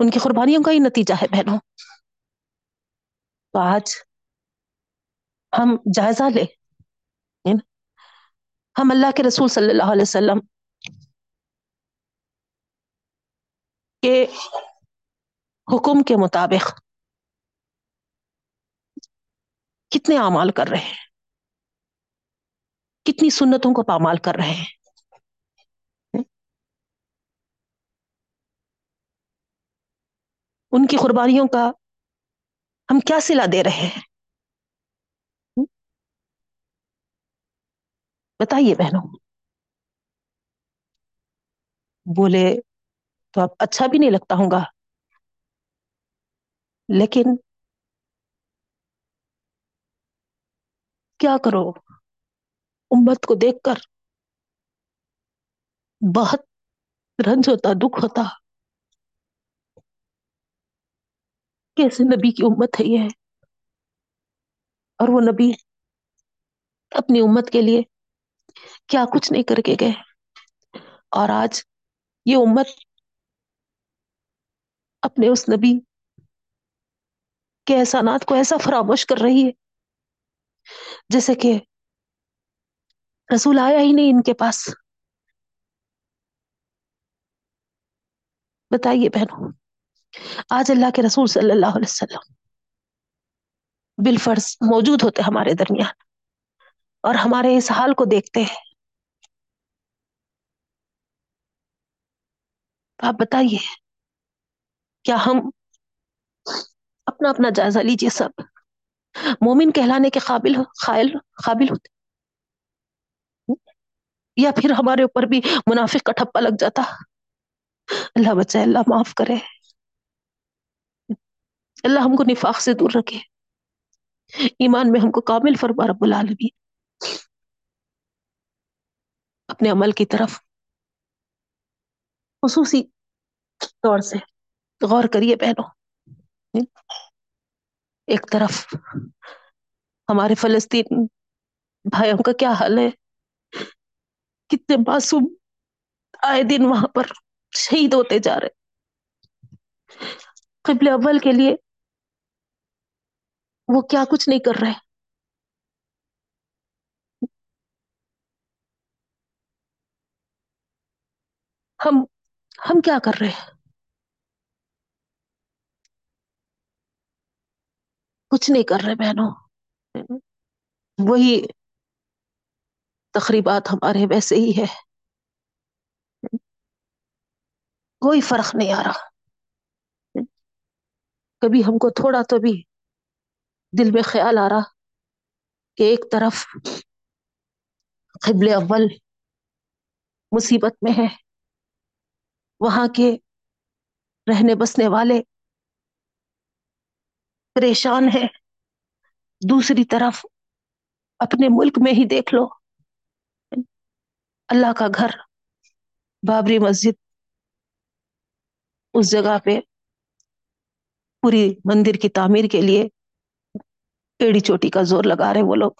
ان کی قربانیوں کا ہی نتیجہ ہے بہنوں۔ تو آج ہم جائزہ لے ہم اللہ کے رسول صلی اللہ علیہ وسلم کے حکم کے مطابق کتنے اعمال کر رہے ہیں؟ کتنی سنتوں کو پامال کر رہے ہیں؟ ان کی قربانیوں کا ہم کیا سلا دے رہے ہیں؟ بتائیے بہنوں۔ بولے تو اب اچھا بھی نہیں لگتا ہوں گا۔ لیکن کیا کرو؟ امت کو دیکھ کر بہت رنج ہوتا، دکھ ہوتا۔ کیسے نبی کی امت ہے یہ؟ اور وہ نبی اپنی امت کے لیے کیا کچھ نہیں کر کے گئے؟ اور آج یہ امت اپنے اس نبی کے احسانات کو ایسا فراموش کر رہی ہے جیسے کہ رسول آیا ہی نہیں ان کے پاس۔ بتائیے بہنوں، آج اللہ کے رسول صلی اللہ علیہ وسلم بالفرض موجود ہوتے ہمارے درمیان اور ہمارے اس حال کو دیکھتے ہیں۔ آپ بتائیے، کیا ہم اپنا اپنا جائزہ لیجیے سب؟ مومن کہلانے کے قابل قائل، قابل ہوتے۔ یا پھر ہمارے اوپر بھی منافق کا ٹھپا لگ جاتا۔ اللہ بچائے، اللہ معاف کرے۔ اللہ ہم کو نفاق سے دور رکھے۔ ایمان میں ہم کو کامل فرما، رب العالمین۔ اپنے عمل کی طرف۔ خصوصی طور سے۔ غور کریے بہنوں۔ ایک طرف ہمارے فلسطین بھائیوں کا کیا حال ہے؟ کتنے معصوم آئے دن وہاں پر شہید ہوتے جا رہے قبل اول کے لیے وہ کیا کچھ نہیں کر رہے۔ ہم ہم کیا کر رہے ہیں؟ کچھ نہیں کر رہے بہنوں۔ وہی تقریبات ہمارے ویسے ہی ہے کوئی فرق نہیں آ رہا۔ کبھی ہم کو تھوڑا تو بھی دل میں خیال آ رہا کہ ایک طرف قبل اول مصیبت میں ہے، وہاں کے رہنے بسنے والے پریشان ہے۔ دوسری طرف اپنے ملک میں ہی دیکھ لو۔ اللہ کا گھر، بابری مسجد، اس جگہ پہ پوری مندر کی تعمیر کے لیے ایڑی چوٹی کا زور لگا رہے وہ لوگ۔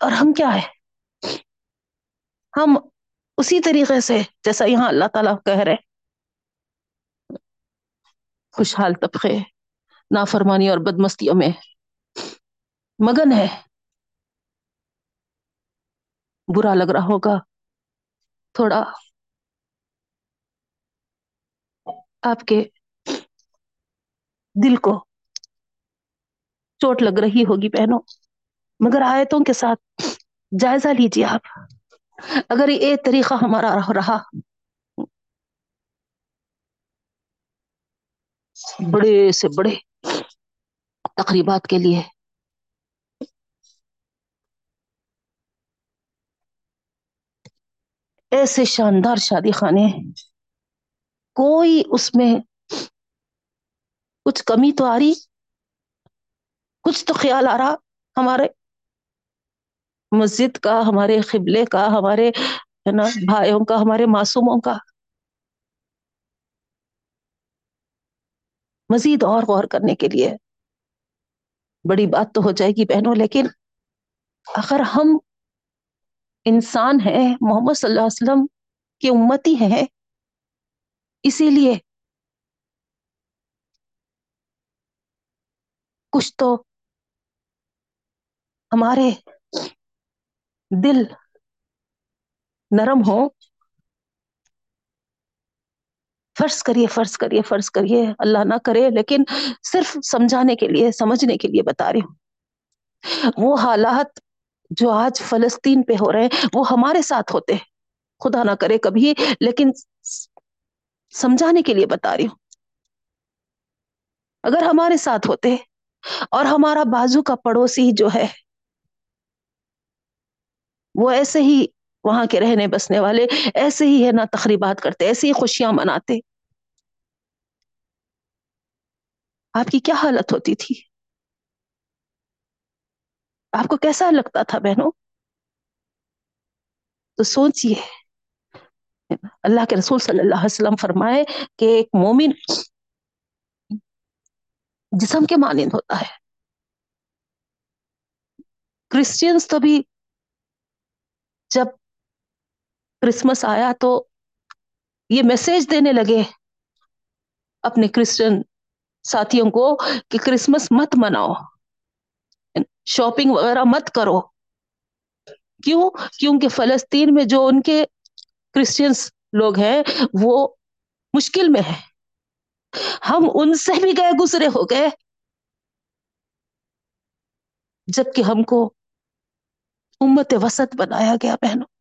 اور ہم کیا ہے ہم اسی طریقے سے جیسا یہاں اللہ تعالیٰ کہہ رہے خوشحال طبقے، نافرمانی اور بدمستیوں میں مگن ہے۔ برا لگ رہا ہوگا۔ تھوڑا آپ کے دل کو چوٹ لگ رہی ہوگی بہنوں۔ مگر آیتوں کے ساتھ جائزہ لیجیے آپ۔ اگر یہ طریقہ ہمارا رہا بڑے سے بڑے تقریبات کے لیے۔ ایسے شاندار شادی خانے، کوئی اس میں کچھ کمی تو آ رہی؟ کچھ تو خیال آ رہا ہمارے مسجد کا، ہمارے قبلے کا، ہمارے، ہے نا، بھائیوں کا، ہمارے معصوموں کا؟ مزید اور غور کرنے کے لیے۔ بڑی بات تو ہو جائے گی بہنوں، لیکن اگر ہم انسان ہیں، محمد صلی اللہ علیہ وسلم کی امتی ہیں، اسی لیے کچھ تو ہمارے دل نرم ہو فرض کریے فرض کریے فرض کریے، اللہ نہ کرے، لیکن صرف سمجھانے کے لیے، سمجھنے کے لیے بتا رہی ہوں۔ وہ حالات جو آج فلسطین پہ ہو رہے ہیں، وہ ہمارے ساتھ ہوتے خدا نہ کرے کبھی، لیکن سمجھانے کے لیے بتا رہی ہوں۔ اگر ہمارے ساتھ ہوتے اور ہمارا بازو کا پڑوسی جو ہے، وہ ایسے ہی وہاں کے رہنے بسنے والے ایسے ہی ہے نا تقریبات کرتے، ایسے ہی خوشیاں مناتے۔ آپ کی کیا حالت ہوتی تھی؟ آپ کو کیسا لگتا تھا بہنوں؟ تو سوچئے۔ اللہ کے رسول صلی اللہ علیہ وسلم فرمائے کہ ایک مومن جسم کے مانند ہوتا ہے۔ کرسچنس تو بھی جب کرسمس آیا تو یہ میسج دینے لگے اپنے کرسچن ساتھیوں کو کہ کرسمس مت مناؤ، شاپنگ وغیرہ مت کرو۔ کیوں؟ کیونکہ فلسطین میں جو ان کے کرسچنس لوگ ہیں وہ مشکل میں ہے ہم ان سے بھی گئے، گزرے ہو گئے۔ جبکہ ہم کو امت وسط بنایا گیا، بہنوں۔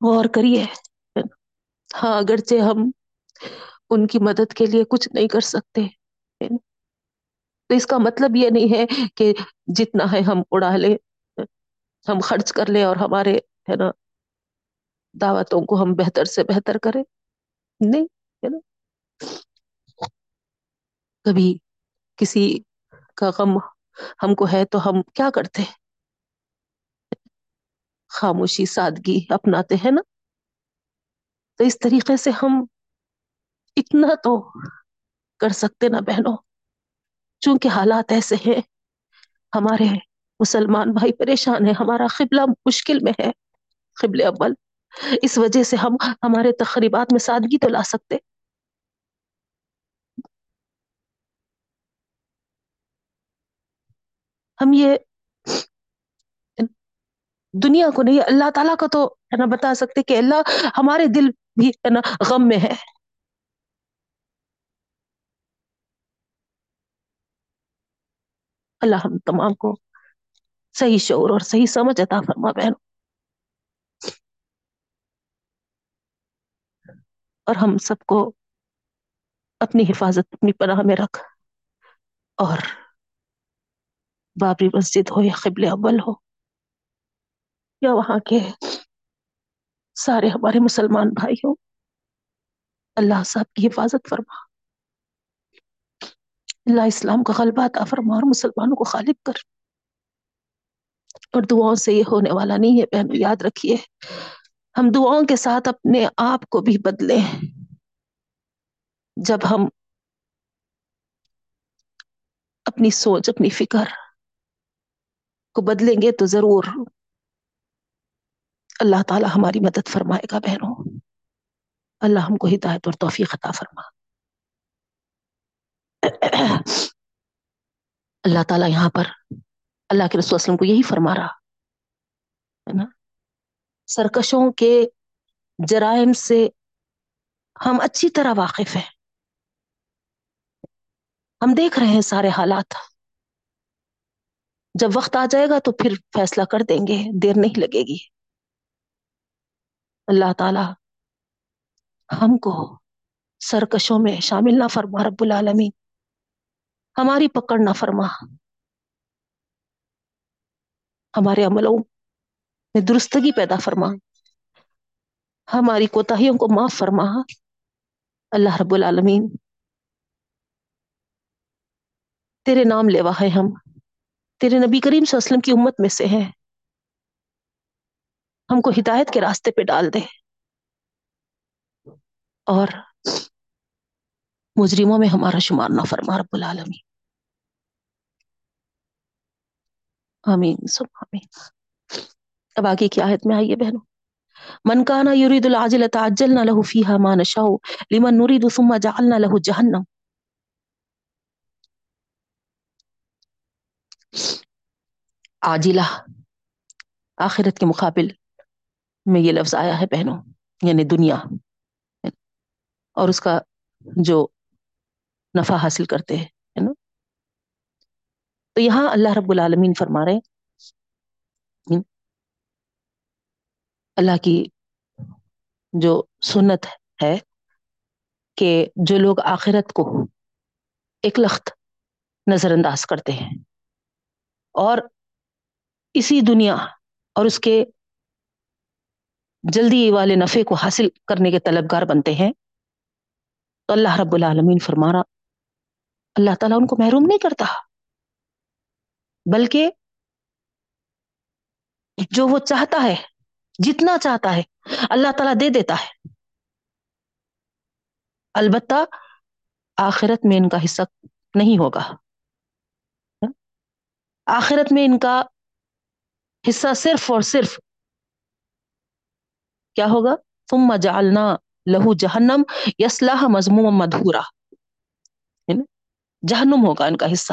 غور کریے۔ ہاں اگرچہ ہم ان کی مدد کے لیے کچھ نہیں کر سکتے۔ تو اس کا مطلب یہ نہیں ہے کہ جتنا ہے ہم اڑا لے ہم خرچ کر لیں اور ہمارے، ہے نا، دعوتوں کو ہم بہتر سے بہتر کریں۔ نہیں، ہے نا۔ کبھی کسی کا غم ہم کو ہے تو ہم کیا کرتے؟ خاموشی سادگی اپناتے ہیں نا؟ تو اس طریقے سے ہم اتنا تو کر سکتے نا بہنوں۔ چونکہ حالات ایسے ہیں، ہمارے مسلمان بھائی پریشان ہیں، ہمارا قبلہ مشکل میں ہے قبل اول۔ اس وجہ سے ہم ہمارے تقریبات میں سادگی تو لا سکتے۔ ہم یہ دنیا کو نہیں، اللہ تعالی کا تو ہے نا بتا سکتے کہ اللہ ہمارے دل بھی ہے نا غم میں ہے۔ اللہ ہم تمام کو صحیح شعور اور صحیح سمجھ عطا فرما بہن۔ اور ہم سب کو اپنی حفاظت، اپنی پناہ میں رکھ۔ اور بابری مسجد ہو یا قبل اول ہو۔ یا وہاں کے سارے ہمارے مسلمان بھائی ہوں؟ اللہ صاحب کی حفاظت فرما۔ اللہ اسلام کا غلبہ عطا فرما اور مسلمانوں کو غالب کر۔ اور دعاؤں سے یہ ہونے والا نہیں ہے، بہنوں، یاد رکھیے۔ ہم دعاؤں کے ساتھ اپنے آپ کو بھی بدلیں۔ جب ہم اپنی سوچ، اپنی فکر کو بدلیں گے تو ضرور اللہ تعالی ہماری مدد فرمائے گا بہنوں۔ اللہ ہم کو ہدایت اور توفیق عطا فرما۔ اللہ تعالی یہاں پر اللہ کے رسول وسلم کو یہی فرما رہا، ہے نا؟ سرکشوں کے جرائم سے ہم اچھی طرح واقف ہیں۔ ہم دیکھ رہے ہیں سارے حالات۔ جب وقت آ جائے گا تو پھر فیصلہ کر دیں گے، دیر نہیں لگے گی۔ اللہ تعالی ہم کو سرکشوں میں شامل نہ فرما، رب العالمین۔ ہماری پکڑ نہ فرما۔ ہمارے عملوں میں درستگی پیدا فرما۔ ہماری کوتاہیوں کو معاف فرما۔ اللہ رب العالمین، تیرے نام لیوا ہے ہم۔ تیرے نبی کریم صلی اللہ علیہ وسلم کی امت میں سے ہیں۔ ہم کو ہدایت کے راستے پہ ڈال دے اور مجرموں میں ہمارا شمار نہ فرما رب العالمین۔ آمین، سب آمین۔ اب آگے کی آیت میں آئیے بہنوں۔ من کانا یرید العاجل تعجلنا له فيها ما نشاء، لمن نريد ثم جعلنا له جهنم عاجلہ، آخرت کے مقابل۔ میں یہ لفظ آیا ہے بہنوں یعنی دنیا۔ اور اس کا جو نفع حاصل کرتے ہیں نا؟ تو یہاں اللہ رب العالمین فرما رہے اللہ کی جو سنت ہے کہ جو لوگ آخرت کو ایک لخت نظر انداز کرتے ہیں، اور اسی دنیا اور اس کے جلدی والے نفے کو حاصل کرنے کے طلبگار بنتے ہیں۔ تو اللہ رب العالمین فرما رہا اللہ تعالیٰ ان کو محروم نہیں کرتا، بلکہ جو وہ چاہتا ہے، جتنا چاہتا ہے، اللہ تعالیٰ دے دیتا ہے۔ البتہ آخرت میں ان کا حصہ نہیں ہوگا۔ آخرت میں ان کا حصہ صرف اور صرف کیا ہوگا؟ ثم جعلنا لہو جہنم یسلح مضموم مدھورا جہنم ہوگا ان کا حصہ۔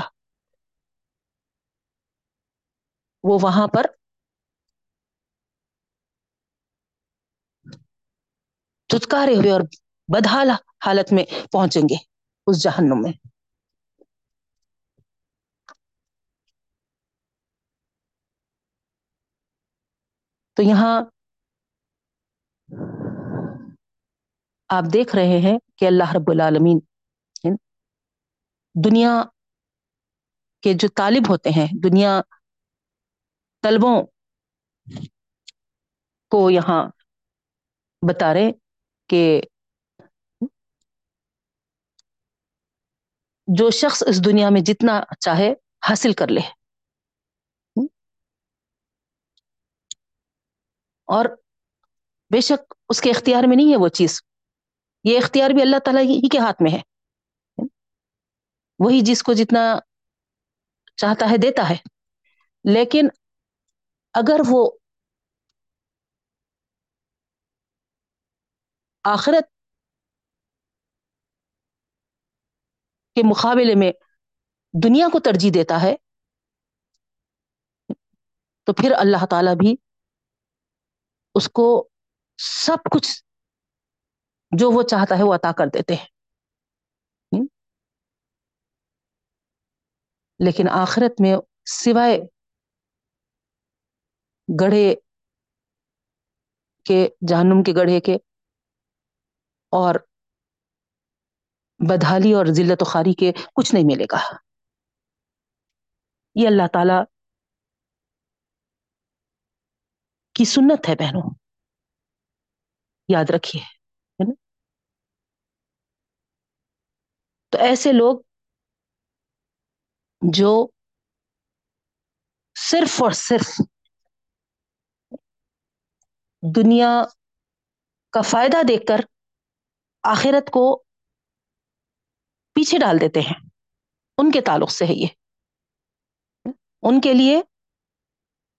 وہ وہاں پر چتکارے ہوئے اور بدحال حالت میں پہنچیں گے اس جہنم میں۔ تو یہاں آپ دیکھ رہے ہیں کہ اللہ رب العالمین دنیا کے جو طالب ہوتے ہیں، دنیا طلبوں کو یہاں بتا رہے کہ جو شخص اس دنیا میں جتنا چاہے حاصل کر لے۔ اور بے شک اس کے اختیار میں نہیں ہے وہ چیز۔ یہ اختیار بھی اللہ تعالیٰ ہی کے ہاتھ میں ہے۔ وہی جس کو جتنا چاہتا ہے دیتا ہے۔ لیکن اگر وہ آخرت کے مقابلے میں دنیا کو ترجیح دیتا ہے، تو پھر اللہ تعالیٰ بھی اس کو سب کچھ جو وہ چاہتا ہے وہ عطا کر دیتے ہیں۔ لیکن آخرت میں سوائے گڑھے کے، جہنم کے گڑھے کے اور بدحالی اور ذلت و خاری کے کچھ نہیں ملے گا۔ یہ اللہ تعالی کی سنت ہے بہنوں۔ یاد رکھیے ہے نا تو ایسے لوگ جو صرف اور صرف دنیا کا فائدہ دیکھ کر آخرت کو پیچھے ڈال دیتے ہیں۔ ان کے تعلق سے ہے یہ۔ ان کے لیے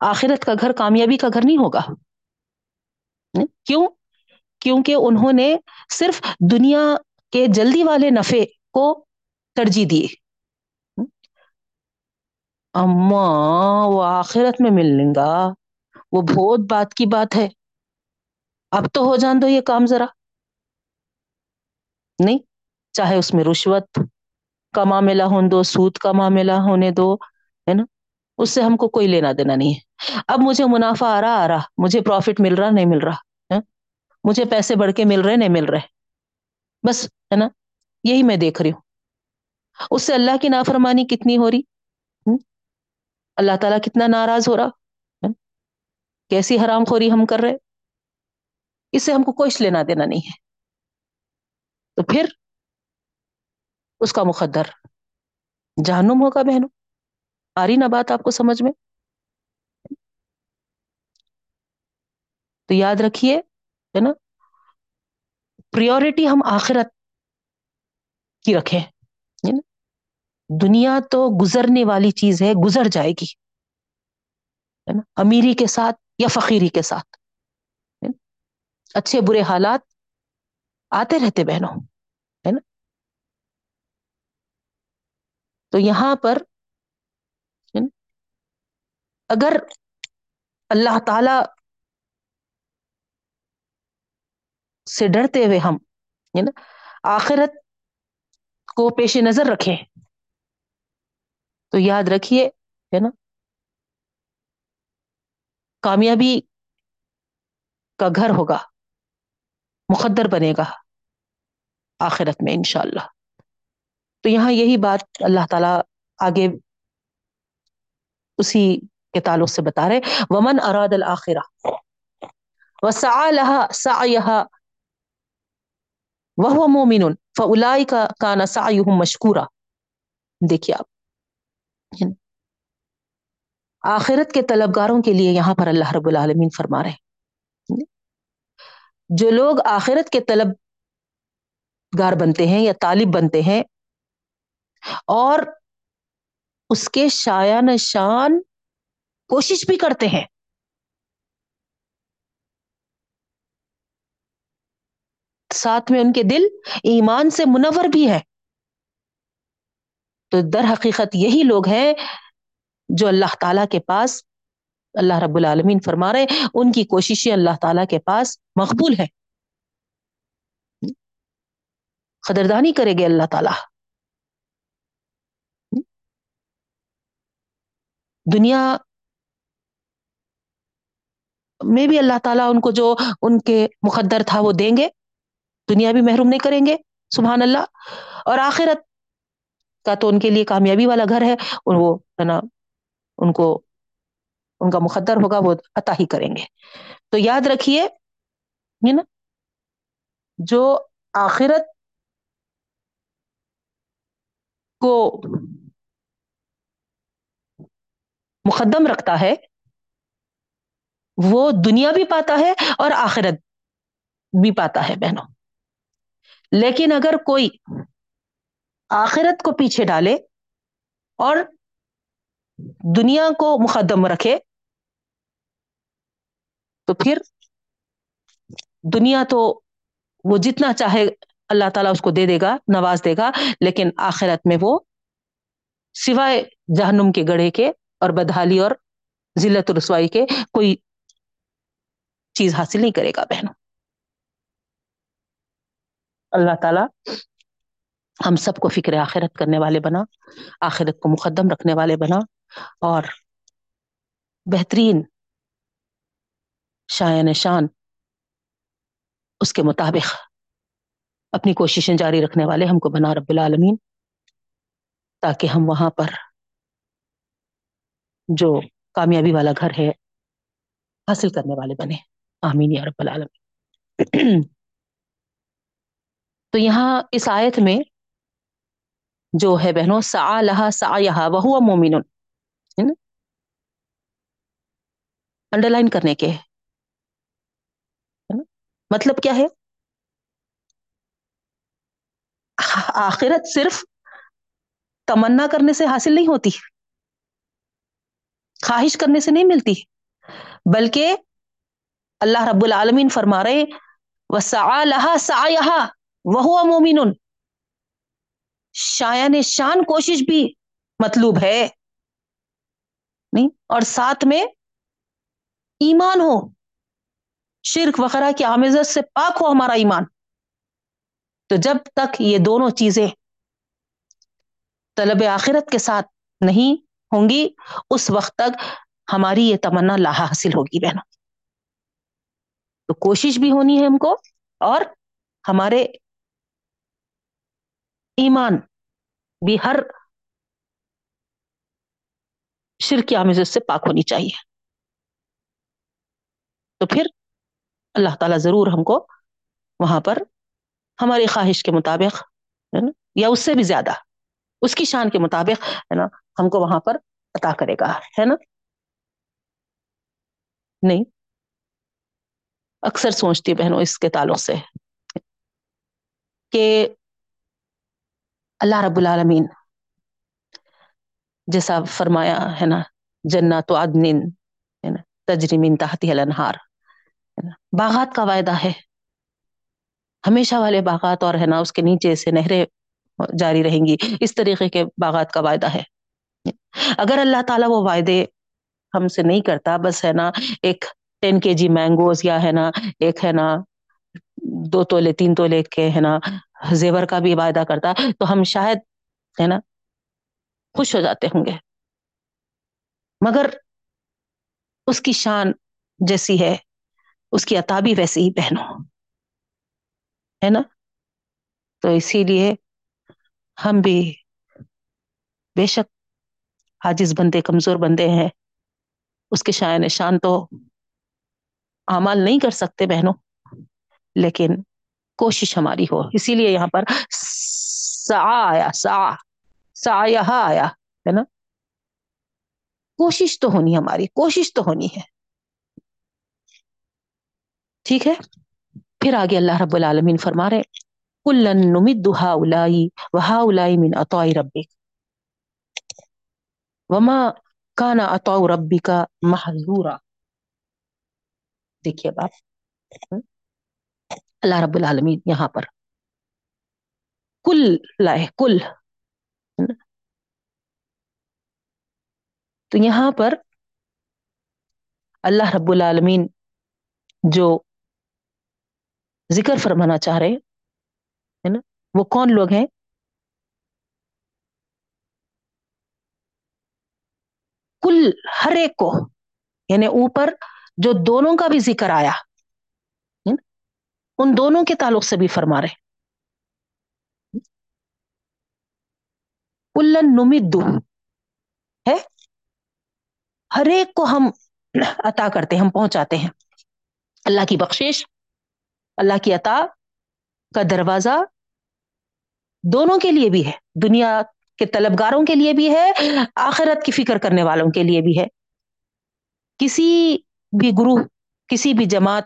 آخرت کا گھر کامیابی کا گھر نہیں ہوگا۔ کیوں؟ کیونکہ انہوں نے صرف دنیا کے جلدی والے نفے کو ترجیح دیے۔ اما، وہ آخرت میں مل لیں گا۔ وہ بہت بات کی بات ہے۔ اب تو ہو جان دو یہ کام ذرا۔ نہیں، چاہے اس میں رشوت کا معاملہ ہون دو، سود کا معاملہ ہونے دو، ہے نا؟ اس سے ہم کو کوئی لینا دینا نہیں ہے۔ اب مجھے منافع آ رہا آ رہا۔ مجھے پروفٹ مل رہا، نہیں مل رہا مجھے پیسے بڑھ کے مل رہے، نہیں مل رہے۔ بس، ہے نا؟ یہی میں دیکھ رہی ہوں۔ اس سے اللہ کی نافرمانی کتنی ہو رہی؟ اللہ تعالیٰ کتنا ناراض ہو رہا؟ کیسی حرام خوری ہم کر رہے؟ اس سے ہم کو کوئی لینا دینا نہیں ہے۔ تو پھر اس کا مقدر۔ جہنم ہوگا بہنوں۔ آ رہی نا بات آپ کو سمجھ میں؟ تو یاد رکھیے، ہے نا؟ پریورٹی ہم آخرت کی رکھیں؟ دنیا تو گزرنے والی چیز ہے، گزر جائے گی، ہے نا؟ امیری کے ساتھ یا فقیری کے ساتھ اچھے برے حالات آتے رہتے بہنوں، ہے نا؟ تو یہاں پر اگر اللہ تعالی سے ڈرتے ہوئے ہم نا؟ آخرت کو پیش نظر رکھیں۔ تو یاد رکھیے، ہے نا؟ کامیابی کا گھر ہوگا، مقدر بنے گا آخرت میں انشاءاللہ۔ تو یہاں یہی بات اللہ تعالی آگے اسی کے تعلق سے بتا رہے ومن اراد الآخرہ وسعى لها سعيها وهو مؤمن فاولئك كان سعيهم مشكورا. دیکھیے آپ یعنی آخرت کے طلبگاروں کے لیے یہاں پر اللہ رب العالمین فرما رہے جو لوگ آخرت کے طلب گار بنتے ہیں یا طالب بنتے ہیں، اور اس کے شایان شان کوشش بھی کرتے ہیں ساتھ میں ان کے دل ایمان سے منور بھی ہے۔ تو در حقیقت یہی لوگ ہیں جو اللہ تعالی کے پاس، اللہ رب العالمین فرما رہے ان کی کوششیں اللہ تعالی کے پاس مقبول ہے قدردانی کرے گے اللہ تعالی۔ دنیا میں بھی اللہ تعالیٰ ان کو جو ان کے مقدر تھا وہ دیں گے۔ دنیا بھی محروم نہیں کریں گے، سبحان اللہ۔ اور آخرت کا تو ان کے لیے کامیابی والا گھر ہے، اور وہ ہے نا، ان کو، ان کا مقدر ہوگا، وہ عطا ہی کریں گے۔ تو یاد رکھیے نا، جو آخرت کو مقدم رکھتا ہے، وہ دنیا بھی پاتا ہے اور آخرت بھی پاتا ہے، بہنوں۔ لیکن اگر کوئی آخرت کو پیچھے ڈالے اور دنیا کو مقدم رکھے، تو پھر دنیا تو وہ جتنا چاہے اللہ تعالیٰ اس کو دے دے گا، نواز دے گا، لیکن آخرت میں وہ سوائے جہنم کے گڑھے کے اور بدحالی اور ذلت رسوائی کے کوئی چیز حاصل نہیں کرے گا بہنوں۔ اللہ تعالی ہم سب کو فکر آخرت کرنے والے بنا، آخرت کو مقدم رکھنے والے بنا اور بہترین شاعن شان اس کے مطابق اپنی کوششیں جاری رکھنے والے ہم کو بنا رب العالمین، تاکہ ہم وہاں پر جو کامیابی والا گھر ہے، حاصل کرنے والے بنے۔ آمین یا رب العالمین۔ تو یہاں اس آیت میں جو ہے بہنوں سا لہا سا یہاں وہ مومن انڈر لائن کرنے کے مطلب کیا ہے؟ آخرت صرف تمنا کرنے سے حاصل نہیں ہوتی، خواہش کرنے سے نہیں ملتی، بلکہ اللہ رب العالمین فرما رہے وہ سا لہا سا وہ مومن شاعن شان کوشش بھی مطلوب ہے۔ نہیں، اور ساتھ میں ایمان ہو۔ شرک وغیرہ کی آمزت سے پاک ہو ہمارا ایمان۔ تو جب تک یہ دونوں چیزیں طلب آخرت کے ساتھ نہیں ہوں گی، اس وقت تک ہماری یہ تمنا لاہ حاصل ہوگی بہنوں۔ تو کوشش بھی ہونی ہے ہم کو، اور ہمارے ایمان بھی ہر شر کی سے پاک ہونی چاہیے۔ تو پھر اللہ تعالیٰ ضرور ہم کو وہاں پر ہماری خواہش کے مطابق، ہے نا، یا اس سے بھی زیادہ اس کی شان کے مطابق، ہے نا، ہم کو وہاں پر عطا کرے گا، ہے نا۔ نہیں، اکثر سوچتی بہنوں اس کے تعلق سے کہ اللہ رب العالمین جیسا فرمایا ہے نا، جنات عدن ہے نا تجریمین تحتی الانہار باغات کا وعدہ ہے۔ ہمیشہ والے باغات اور ہے نا، اس کے نیچے سے نہریں جاری رہیں گی۔ اس طریقے کے باغات کا وعدہ ہے۔ اگر اللہ تعالیٰ وہ وعدے ہم سے نہیں کرتا، بس ہے نا، ایک ٹین کے جی مینگوز یا ہے نا، ایک ہے نا، دو تولے، تین تولے کے ہے نا زیور کا بھی وعدہ کرتا تو ہم شاید، ہے نا، خوش ہو جاتے ہوں گے۔ مگر اس کی شان جیسی ہے، اس کی عطا بھی ویسی ہی پہنو ہے نا؟ تو اسی لیے ہم بھی بے شک حاجز بندے، کمزور بندے ہیں۔ اس کے شاعن شان تو اعمال نہیں کر سکتے بہنوں، لیکن کوشش ہماری ہو۔ اسی لیے یہاں پر سا آیا سا سا آیا ہے نا؟ کوشش تو ہونی ہماری، کوشش تو ہونی ہے۔ ٹھیک ہے؟ پھر آگے اللہ رب العالمین فرما رہے کلن نمد ہا الائی وہا الائی من اطائی ربی وما کانا اطاء ربی کا محضورا۔ دیکھیے باپ اللہ رب العالمین یہاں پر۔ کل لائے، کل۔ تو یہاں پر اللہ رب العالمین جو ذکر فرمانا چاہ رہے ہے نا، وہ کون لوگ ہیں؟ کل ہر ایک کو یعنی اوپر جو دونوں کا بھی ذکر آیا ان دونوں کے تعلق سے بھی فرما رہے کلن نمدو ہے؟ ہر ایک کو ہم عطا کرتے ہیں، ہم پہنچاتے ہیں۔ اللہ کی بخشش، اللہ کی عطا کا دروازہ دونوں کے لیے بھی ہے۔ دنیا کے طلبگاروں کے لیے بھی ہے، آخرت کی فکر کرنے والوں کے لیے بھی ہے۔ کسی بھی گروہ، کسی بھی جماعت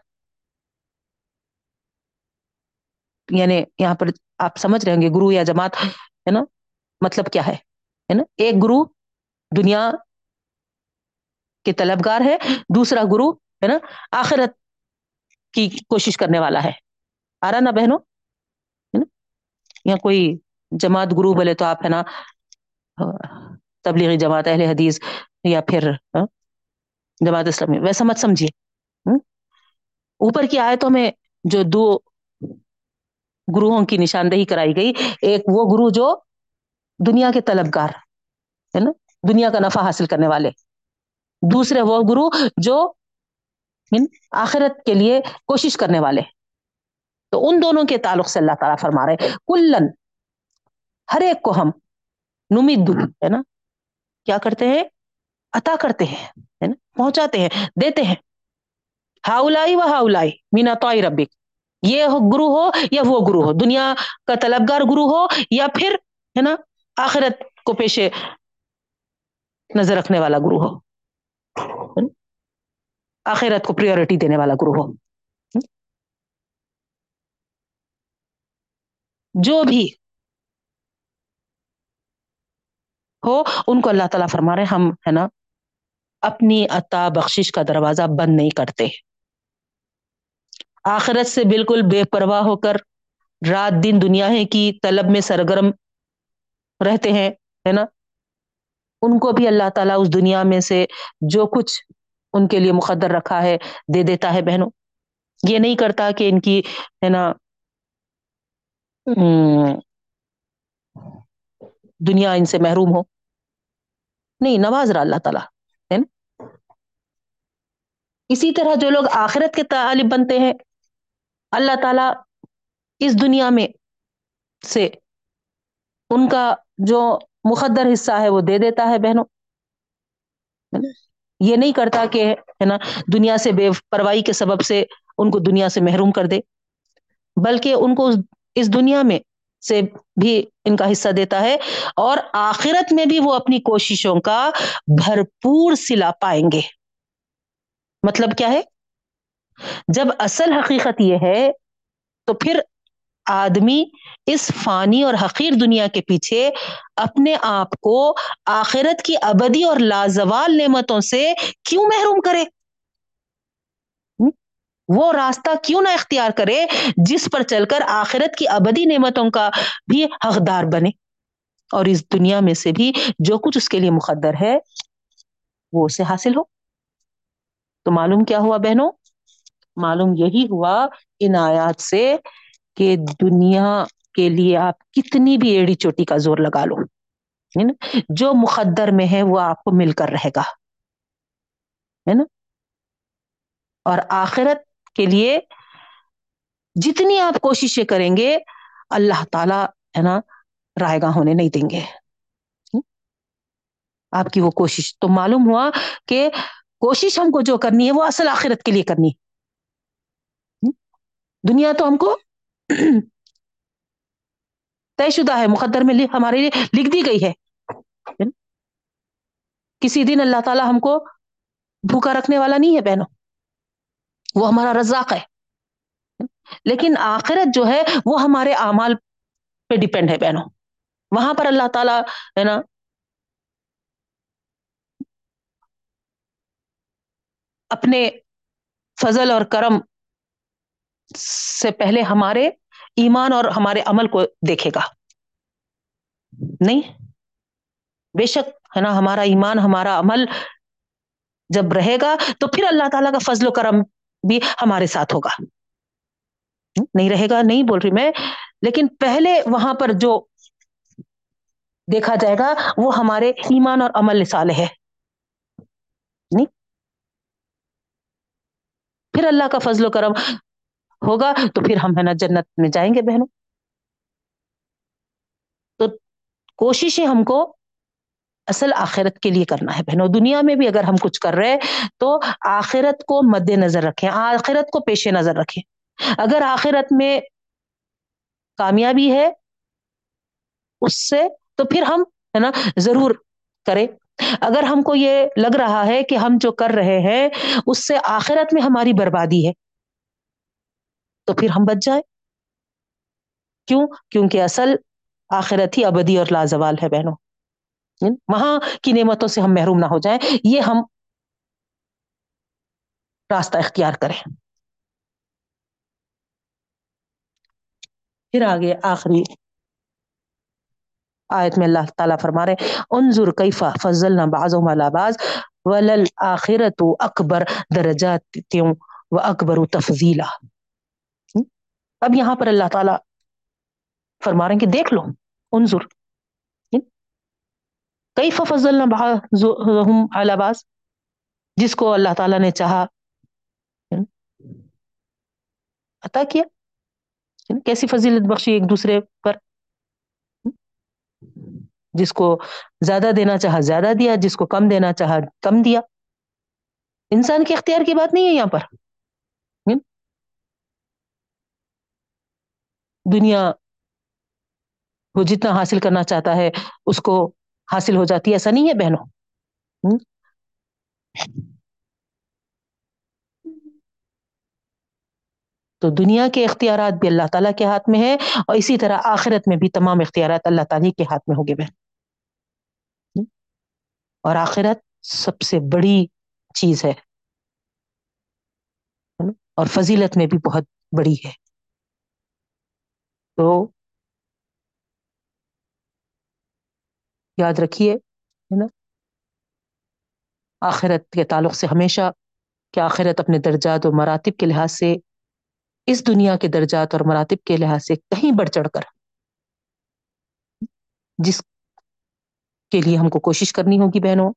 یعنی یہاں پر آپ سمجھ رہیں گے، گرو یا جماعت، ہے نا؟ مطلب کیا ہے؟ نا؟ ایک گرو دنیا کے طلبگار ہے، دوسرا گرو، ہے نا؟ آخرت کی کوشش کرنے والا ہے۔ آ رہا نا بہنوں؟ یا کوئی جماعت گرو بولے تو آپ، ہے نا؟ تبلیغی جماعت، اہل حدیث یا پھر ہاں؟ جماعت اسلامی، ویسا مت سمجھیے۔ ہاں؟ اوپر کی آیتوں میں جو دو گروہوں کی نشاندہی کرائی گئی۔ ایک وہ گرو جو دنیا کے طلبگار ہے نا، دنیا کا نفع حاصل کرنے والے۔ دوسرے وہ گرو جو آخرت کے لیے کوشش کرنے والے۔ تو ان دونوں کے تعلق سے اللہ تعالیٰ فرما رہے کلن ہر ایک کو ہم نمید ہے نا۔ کیا کرتے ہیں؟ عطا کرتے ہیں پہنچاتے ہیں، دیتے ہیں۔ ہاؤلائی و ہاؤلائی مینا تو ربک۔ یہ گرو ہو یا وہ گرو ہو؟ دنیا کا طلبگار گرو ہو یا پھر، ہے نا، آخرت کو پیشے نظر رکھنے والا گرو ہو؟ آخرت کو پریورٹی دینے والا گرو ہو؟ جو بھی ہو، ان کو اللہ تعالیٰ فرما رہے ہم، ہے نا، اپنی عطا بخشش کا دروازہ بند نہیں کرتے۔ آخرت سے بالکل بے پرواہ ہو کر رات دن دنیا کی طلب میں سرگرم رہتے ہیں، ہے نا؟ ان کو بھی اللہ تعالیٰ اس دنیا میں سے جو کچھ ان کے لیے مقدر رکھا ہے دے دیتا ہے، بہنوں۔ یہ نہیں کرتا کہ ان کی، ہے نا دنیا ان سے محروم ہو۔ نہیں، نواز رہا اللہ تعالیٰ، ہے نا؟ اسی طرح جو لوگ آخرت کے طالب بنتے ہیں اللہ تعالیٰ اس دنیا میں سے ان کا جو مقدر حصہ ہے وہ دے دیتا ہے بہنوں۔ یہ نہیں کرتا کہ ہے نا دنیا سے بے پرواہی کے سبب سے ان کو دنیا سے محروم کر دے، بلکہ ان کو اس دنیا میں سے بھی ان کا حصہ دیتا ہے اور آخرت میں بھی وہ اپنی کوششوں کا بھرپور سلا پائیں گے۔ مطلب کیا ہے؟ جب اصل حقیقت یہ ہے، تو پھر آدمی اس فانی اور حقیر دنیا کے پیچھے اپنے آپ کو آخرت کی ابدی اور لازوال نعمتوں سے کیوں محروم کرے؟ وہ راستہ کیوں نہ اختیار کرے جس پر چل کر آخرت کی ابدی نعمتوں کا بھی حقدار بنے؟ اور اس دنیا میں سے بھی جو کچھ اس کے لیے مقدر ہے، وہ اسے حاصل ہو۔ تو معلوم کیا ہوا بہنوں؟ معلوم یہی ہوا ان آیات سے کہ دنیا کے لیے آپ کتنی بھی ایڑی چوٹی کا زور لگا لو جو مقدر میں ہے وہ آپ کو مل کر رہے گا، ہے نا؟ اور آخرت کے لیے جتنی آپ کوششیں کریں گے، اللہ تعالی، ہے نا، رائے گاہ ہونے نہیں دیں گے۔ آپ کی وہ کوشش، تو معلوم ہوا کہ کوشش ہم کو جو کرنی ہے وہ اصل آخرت کے لیے کرنی۔ دنیا تو ہم کو طے شدہ ہے، مقدر میں ہمارے لیے لکھ دی گئی ہے۔ کسی دن اللہ تعالیٰ ہم کو بھوکا رکھنے والا نہیں ہے بہنوں۔ وہ ہمارا رزاق ہے۔ لیکن آخرت جو ہے، وہ ہمارے اعمال پہ ڈپینڈ ہے بہنوں۔ وہاں پر اللہ تعالیٰ، ہے نا؟ اپنے فضل اور کرم سے پہلے ہمارے ایمان اور ہمارے عمل کو دیکھے گا۔ نہیں؟ بے شک، ہے نا؟ ہمارا ایمان، ہمارا عمل جب رہے گا تو پھر اللہ تعالیٰ کا فضل و کرم بھی ہمارے ساتھ ہوگا۔ نہیں رہے گا، نہیں بول رہی میں، لیکن پہلے وہاں پر جو دیکھا جائے گا، وہ ہمارے ایمان اور عمل نسال ہے۔ نہیں؟ پھر اللہ کا فضل و کرم ہوگا، تو پھر ہم ہے نا جنت میں جائیں گے بہنوں۔ تو کوششیں ہم کو اصل آخرت کے لیے کرنا ہے بہنوں۔ دنیا میں بھی اگر ہم کچھ کر رہے تو آخرت کو مد نظر رکھیں، آخرت کو پیش نظر رکھیں۔ اگر آخرت میں کامیابی ہے اس سے، تو پھر ہم ہے نا ضرور کریں۔ اگر ہم کو یہ لگ رہا ہے کہ ہم جو کر رہے ہیں، اس سے آخرت میں ہماری بربادی ہے۔ تو پھر ہم بچ جائیں کیوں؟ کیونکہ اصل آخرت ہی ابدی اور لازوال ہے بہنوں۔ وہاں کی نعمتوں سے ہم محروم نہ ہو جائیں۔ یہ ہم راستہ اختیار کریں۔ پھر آگے آخری آیت میں اللہ تعالیٰ فرما رہے انظر کیفا فضل نہ باز باز ولل آخرت اکبر درجات و اکبر و تفضیلا اب یہاں پر اللہ تعالیٰ فرما رہے ہیں کہ دیکھ لو، انظر۔ کئی فضل نہ باز جس کو اللہ تعالیٰ نے چاہا۔ عطا کیا۔ کیسی فضیلت بخشی ایک دوسرے پر؟ جس کو زیادہ دینا چاہا، زیادہ دیا۔ جس کو کم دینا چاہا، کم دیا۔ انسان کے اختیار کی بات نہیں ہے یہاں پر۔ دنیا وہ جتنا حاصل کرنا چاہتا ہے، اس کو حاصل ہو جاتی ہے۔ ایسا نہیں ہے بہنوں؟ تو دنیا کے اختیارات بھی اللہ تعالیٰ کے ہاتھ میں ہے اور اسی طرح آخرت میں بھی تمام اختیارات اللہ تعالیٰ کے ہاتھ میں ہوگے بہن۔ اور آخرت سب سے بڑی چیز ہے۔ اور فضیلت میں بھی بہت بڑی ہے۔ تو یاد رکھیے، ہے نا؟ آخرت کے تعلق سے ہمیشہ کہ آخرت اپنے درجات و مراتب کے لحاظ سے، اس دنیا کے درجات اور مراتب کے لحاظ سے کہیں بڑھ چڑھ کر، جس کے لیے ہم کو کوشش کرنی ہوگی بہنوں،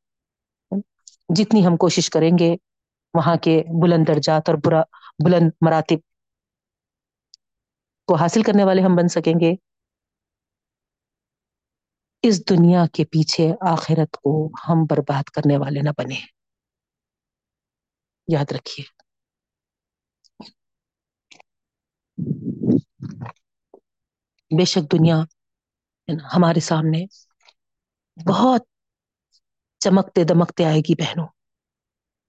جتنی ہم کوشش کریں گے، وہاں کے بلند درجات اور برا، بلند مراتب کو حاصل کرنے والے ہم بن سکیں گے۔ اس دنیا کے پیچھے آخرت کو ہم برباد کرنے والے نہ بنے یاد رکھیے۔ بے شک دنیا ہمارے سامنے بہت چمکتے دمکتے آئے گی بہنوں،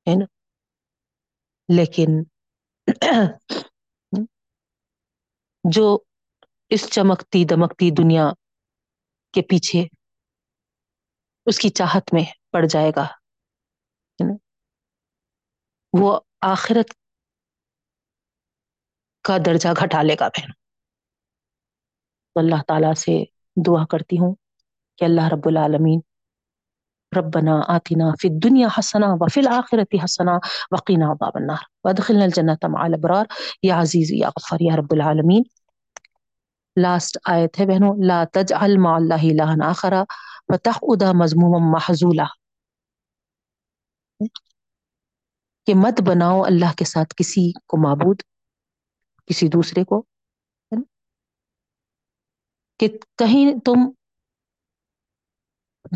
ہے نا؟ لیکن جو اس چمکتی دمکتی دنیا کے پیچھے اس کی چاہت میں پڑ جائے گا وہ آخرت کا درجہ گھٹا لے گا بہن۔ اللہ تعالی سے دعا کرتی ہوں کہ اللہ رب العالمین ربنا آتنا فی الدنیا حسنا وفی الآخرة حسنا وقنا عذاب النار۔ وادخلنا الجنة مع الابرار۔ یا عزیز، یا غفار، یا رب العالمین لاسٹ آیت ہے بہنوں، لا تجعل مع اللہ الہا آخر فتقعد مذموما محذولا کہ مت بناؤ اللہ کے ساتھ کسی کو معبود، کسی دوسرے کو۔ کہ کہیں تم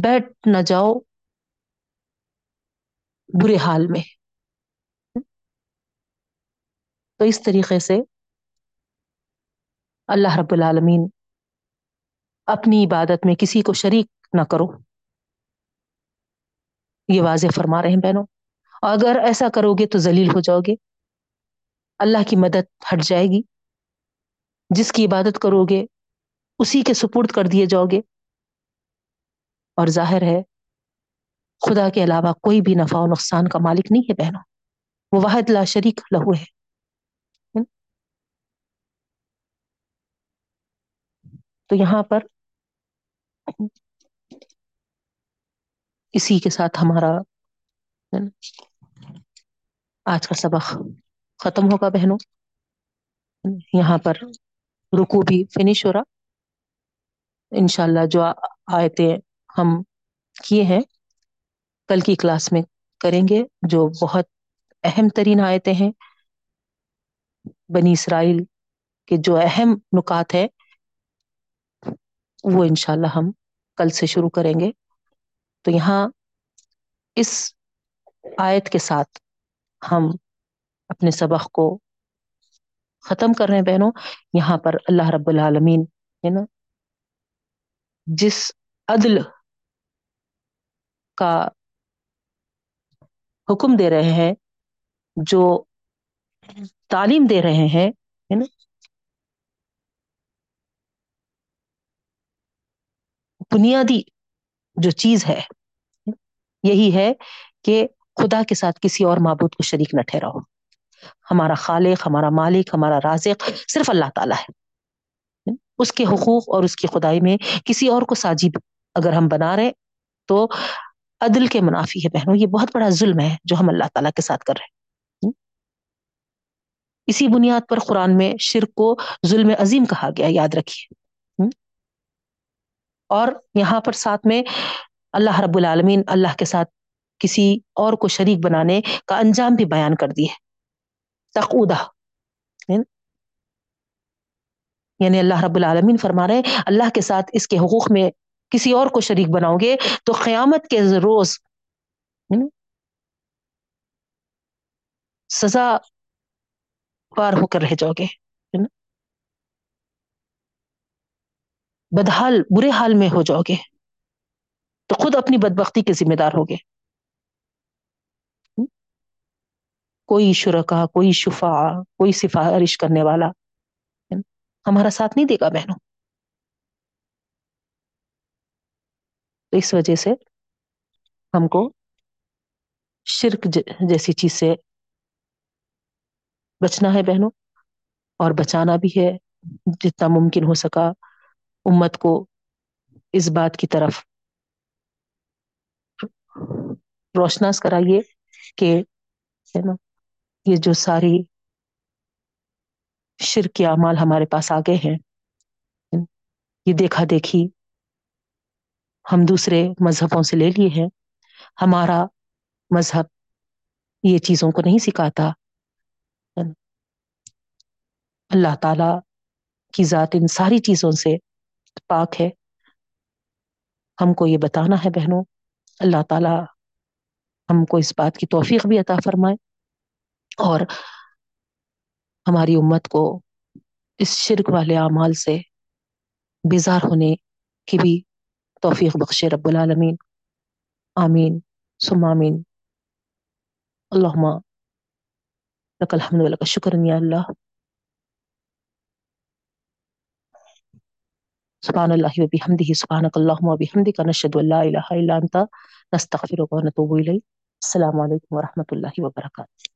بیٹھ نہ جاؤ برے حال میں۔ تو اس طریقے سے اللہ رب العالمین اپنی عبادت میں کسی کو شریک نہ کرو۔ یہ واضح فرما رہے ہیں بہنوں۔ اگر ایسا کرو گے تو ذلیل ہو جاؤ گے۔ اللہ کی مدد ہٹ جائے گی۔ جس کی عبادت کرو گے، اسی کے سپرد کر دیے جاؤ گے۔ اور ظاہر ہے، خدا کے علاوہ کوئی بھی نفع و نقصان کا مالک نہیں ہے بہنوں۔ وہ واحد لا شریک لہو ہے۔ تو یہاں پر اسی کے ساتھ ہمارا آج کا سبق ختم ہوگا بہنوں۔ یہاں پر رکو بھی فنش ہو رہا۔ انشاء اللہ جو آیتیں ہم کیے ہیں، کل کی کلاس میں کریں گے، جو بہت اہم ترین آیتیں ہیں۔ بنی اسرائیل کے جو اہم نکات ہے وہ انشاء اللہ ہم کل سے شروع کریں گے۔ تو یہاں اس آیت کے ساتھ ہم اپنے سبق کو ختم کر رہے ہیں بہنوں۔ یہاں پر اللہ رب العالمین، ہے نا، جس عدل کا حکم دے رہے ہیں، جو تعلیم دے رہے ہیں نا بنیادی جو چیز ہے، یہی ہے کہ خدا کے ساتھ کسی اور معبود کو شریک نہ ٹھہراؤ۔ ہمارا خالق، ہمارا مالک، ہمارا رازق صرف اللہ تعالیٰ ہے۔ اس کے حقوق اور اس کی خدائی میں کسی اور کو ساجیب اگر ہم بنا رہے تو عدل کے منافی ہے بہنوں۔ یہ بہت بڑا ظلم ہے جو ہم اللہ تعالیٰ کے ساتھ کر رہے ہیں۔ اسی بنیاد پر قرآن میں شرک کو ظلم عظیم کہا گیا، یاد رکھیے۔ اور یہاں پر ساتھ میں اللہ رب العالمین اللہ کے ساتھ کسی اور کو شریک بنانے کا انجام بھی بیان کر دی ہے۔ تقودہ۔ یعنی اللہ رب العالمین فرما رہے ہیں، اللہ کے ساتھ اس کے حقوق میں کسی اور کو شریک بناؤ گے تو قیامت کے روز سزا پار ہو کر رہ جاؤ گے۔ بدحال برے حال میں ہو جاؤ گے۔ تو خود اپنی بدبختی کے ذمہ دار ہوگے کوئی شرکا، کوئی شفا کوئی سفارش کرنے والا۔ ہمارا ساتھ نہیں دے گا بہنوں۔ تو اس وجہ سے ہم کو شرک جیسی چیز سے بچنا ہے بہنوں۔ اور بچانا بھی ہے، جتنا ممکن ہو سکا۔ امت کو اس بات کی طرف روشناس کرائیے کہ ہے نا، یہ جو ساری شرک اعمال ہمارے پاس آگے ہیں، یہ دیکھا دیکھی ہم دوسرے مذہبوں سے لے لیے ہیں، ہمارا مذہب یہ چیزوں کو نہیں سکھاتا اللہ تعالی کی ذات ان ساری چیزوں سے پاک ہے۔ ہم کو یہ بتانا ہے بہنوں، اللہ تعالی ہم کو اس بات کی توفیق بھی عطا فرمائے اور ہماری امت کو اس شرک والے اعمال سے بیزار ہونے کی بھی توفیق بخش رب العالمین۔ آمین۔ سم آمین۔ اللہم لک الحمد لک الشکر، یا اللہ۔ سبحان اللہ و بحمدہ سبحانک اللہم و بحمدک، نشہد ان لا الہ الا انت، نستغفرک و نتوب الیک۔ السلام علیکم ورحمۃ اللہ وبرکاتہ۔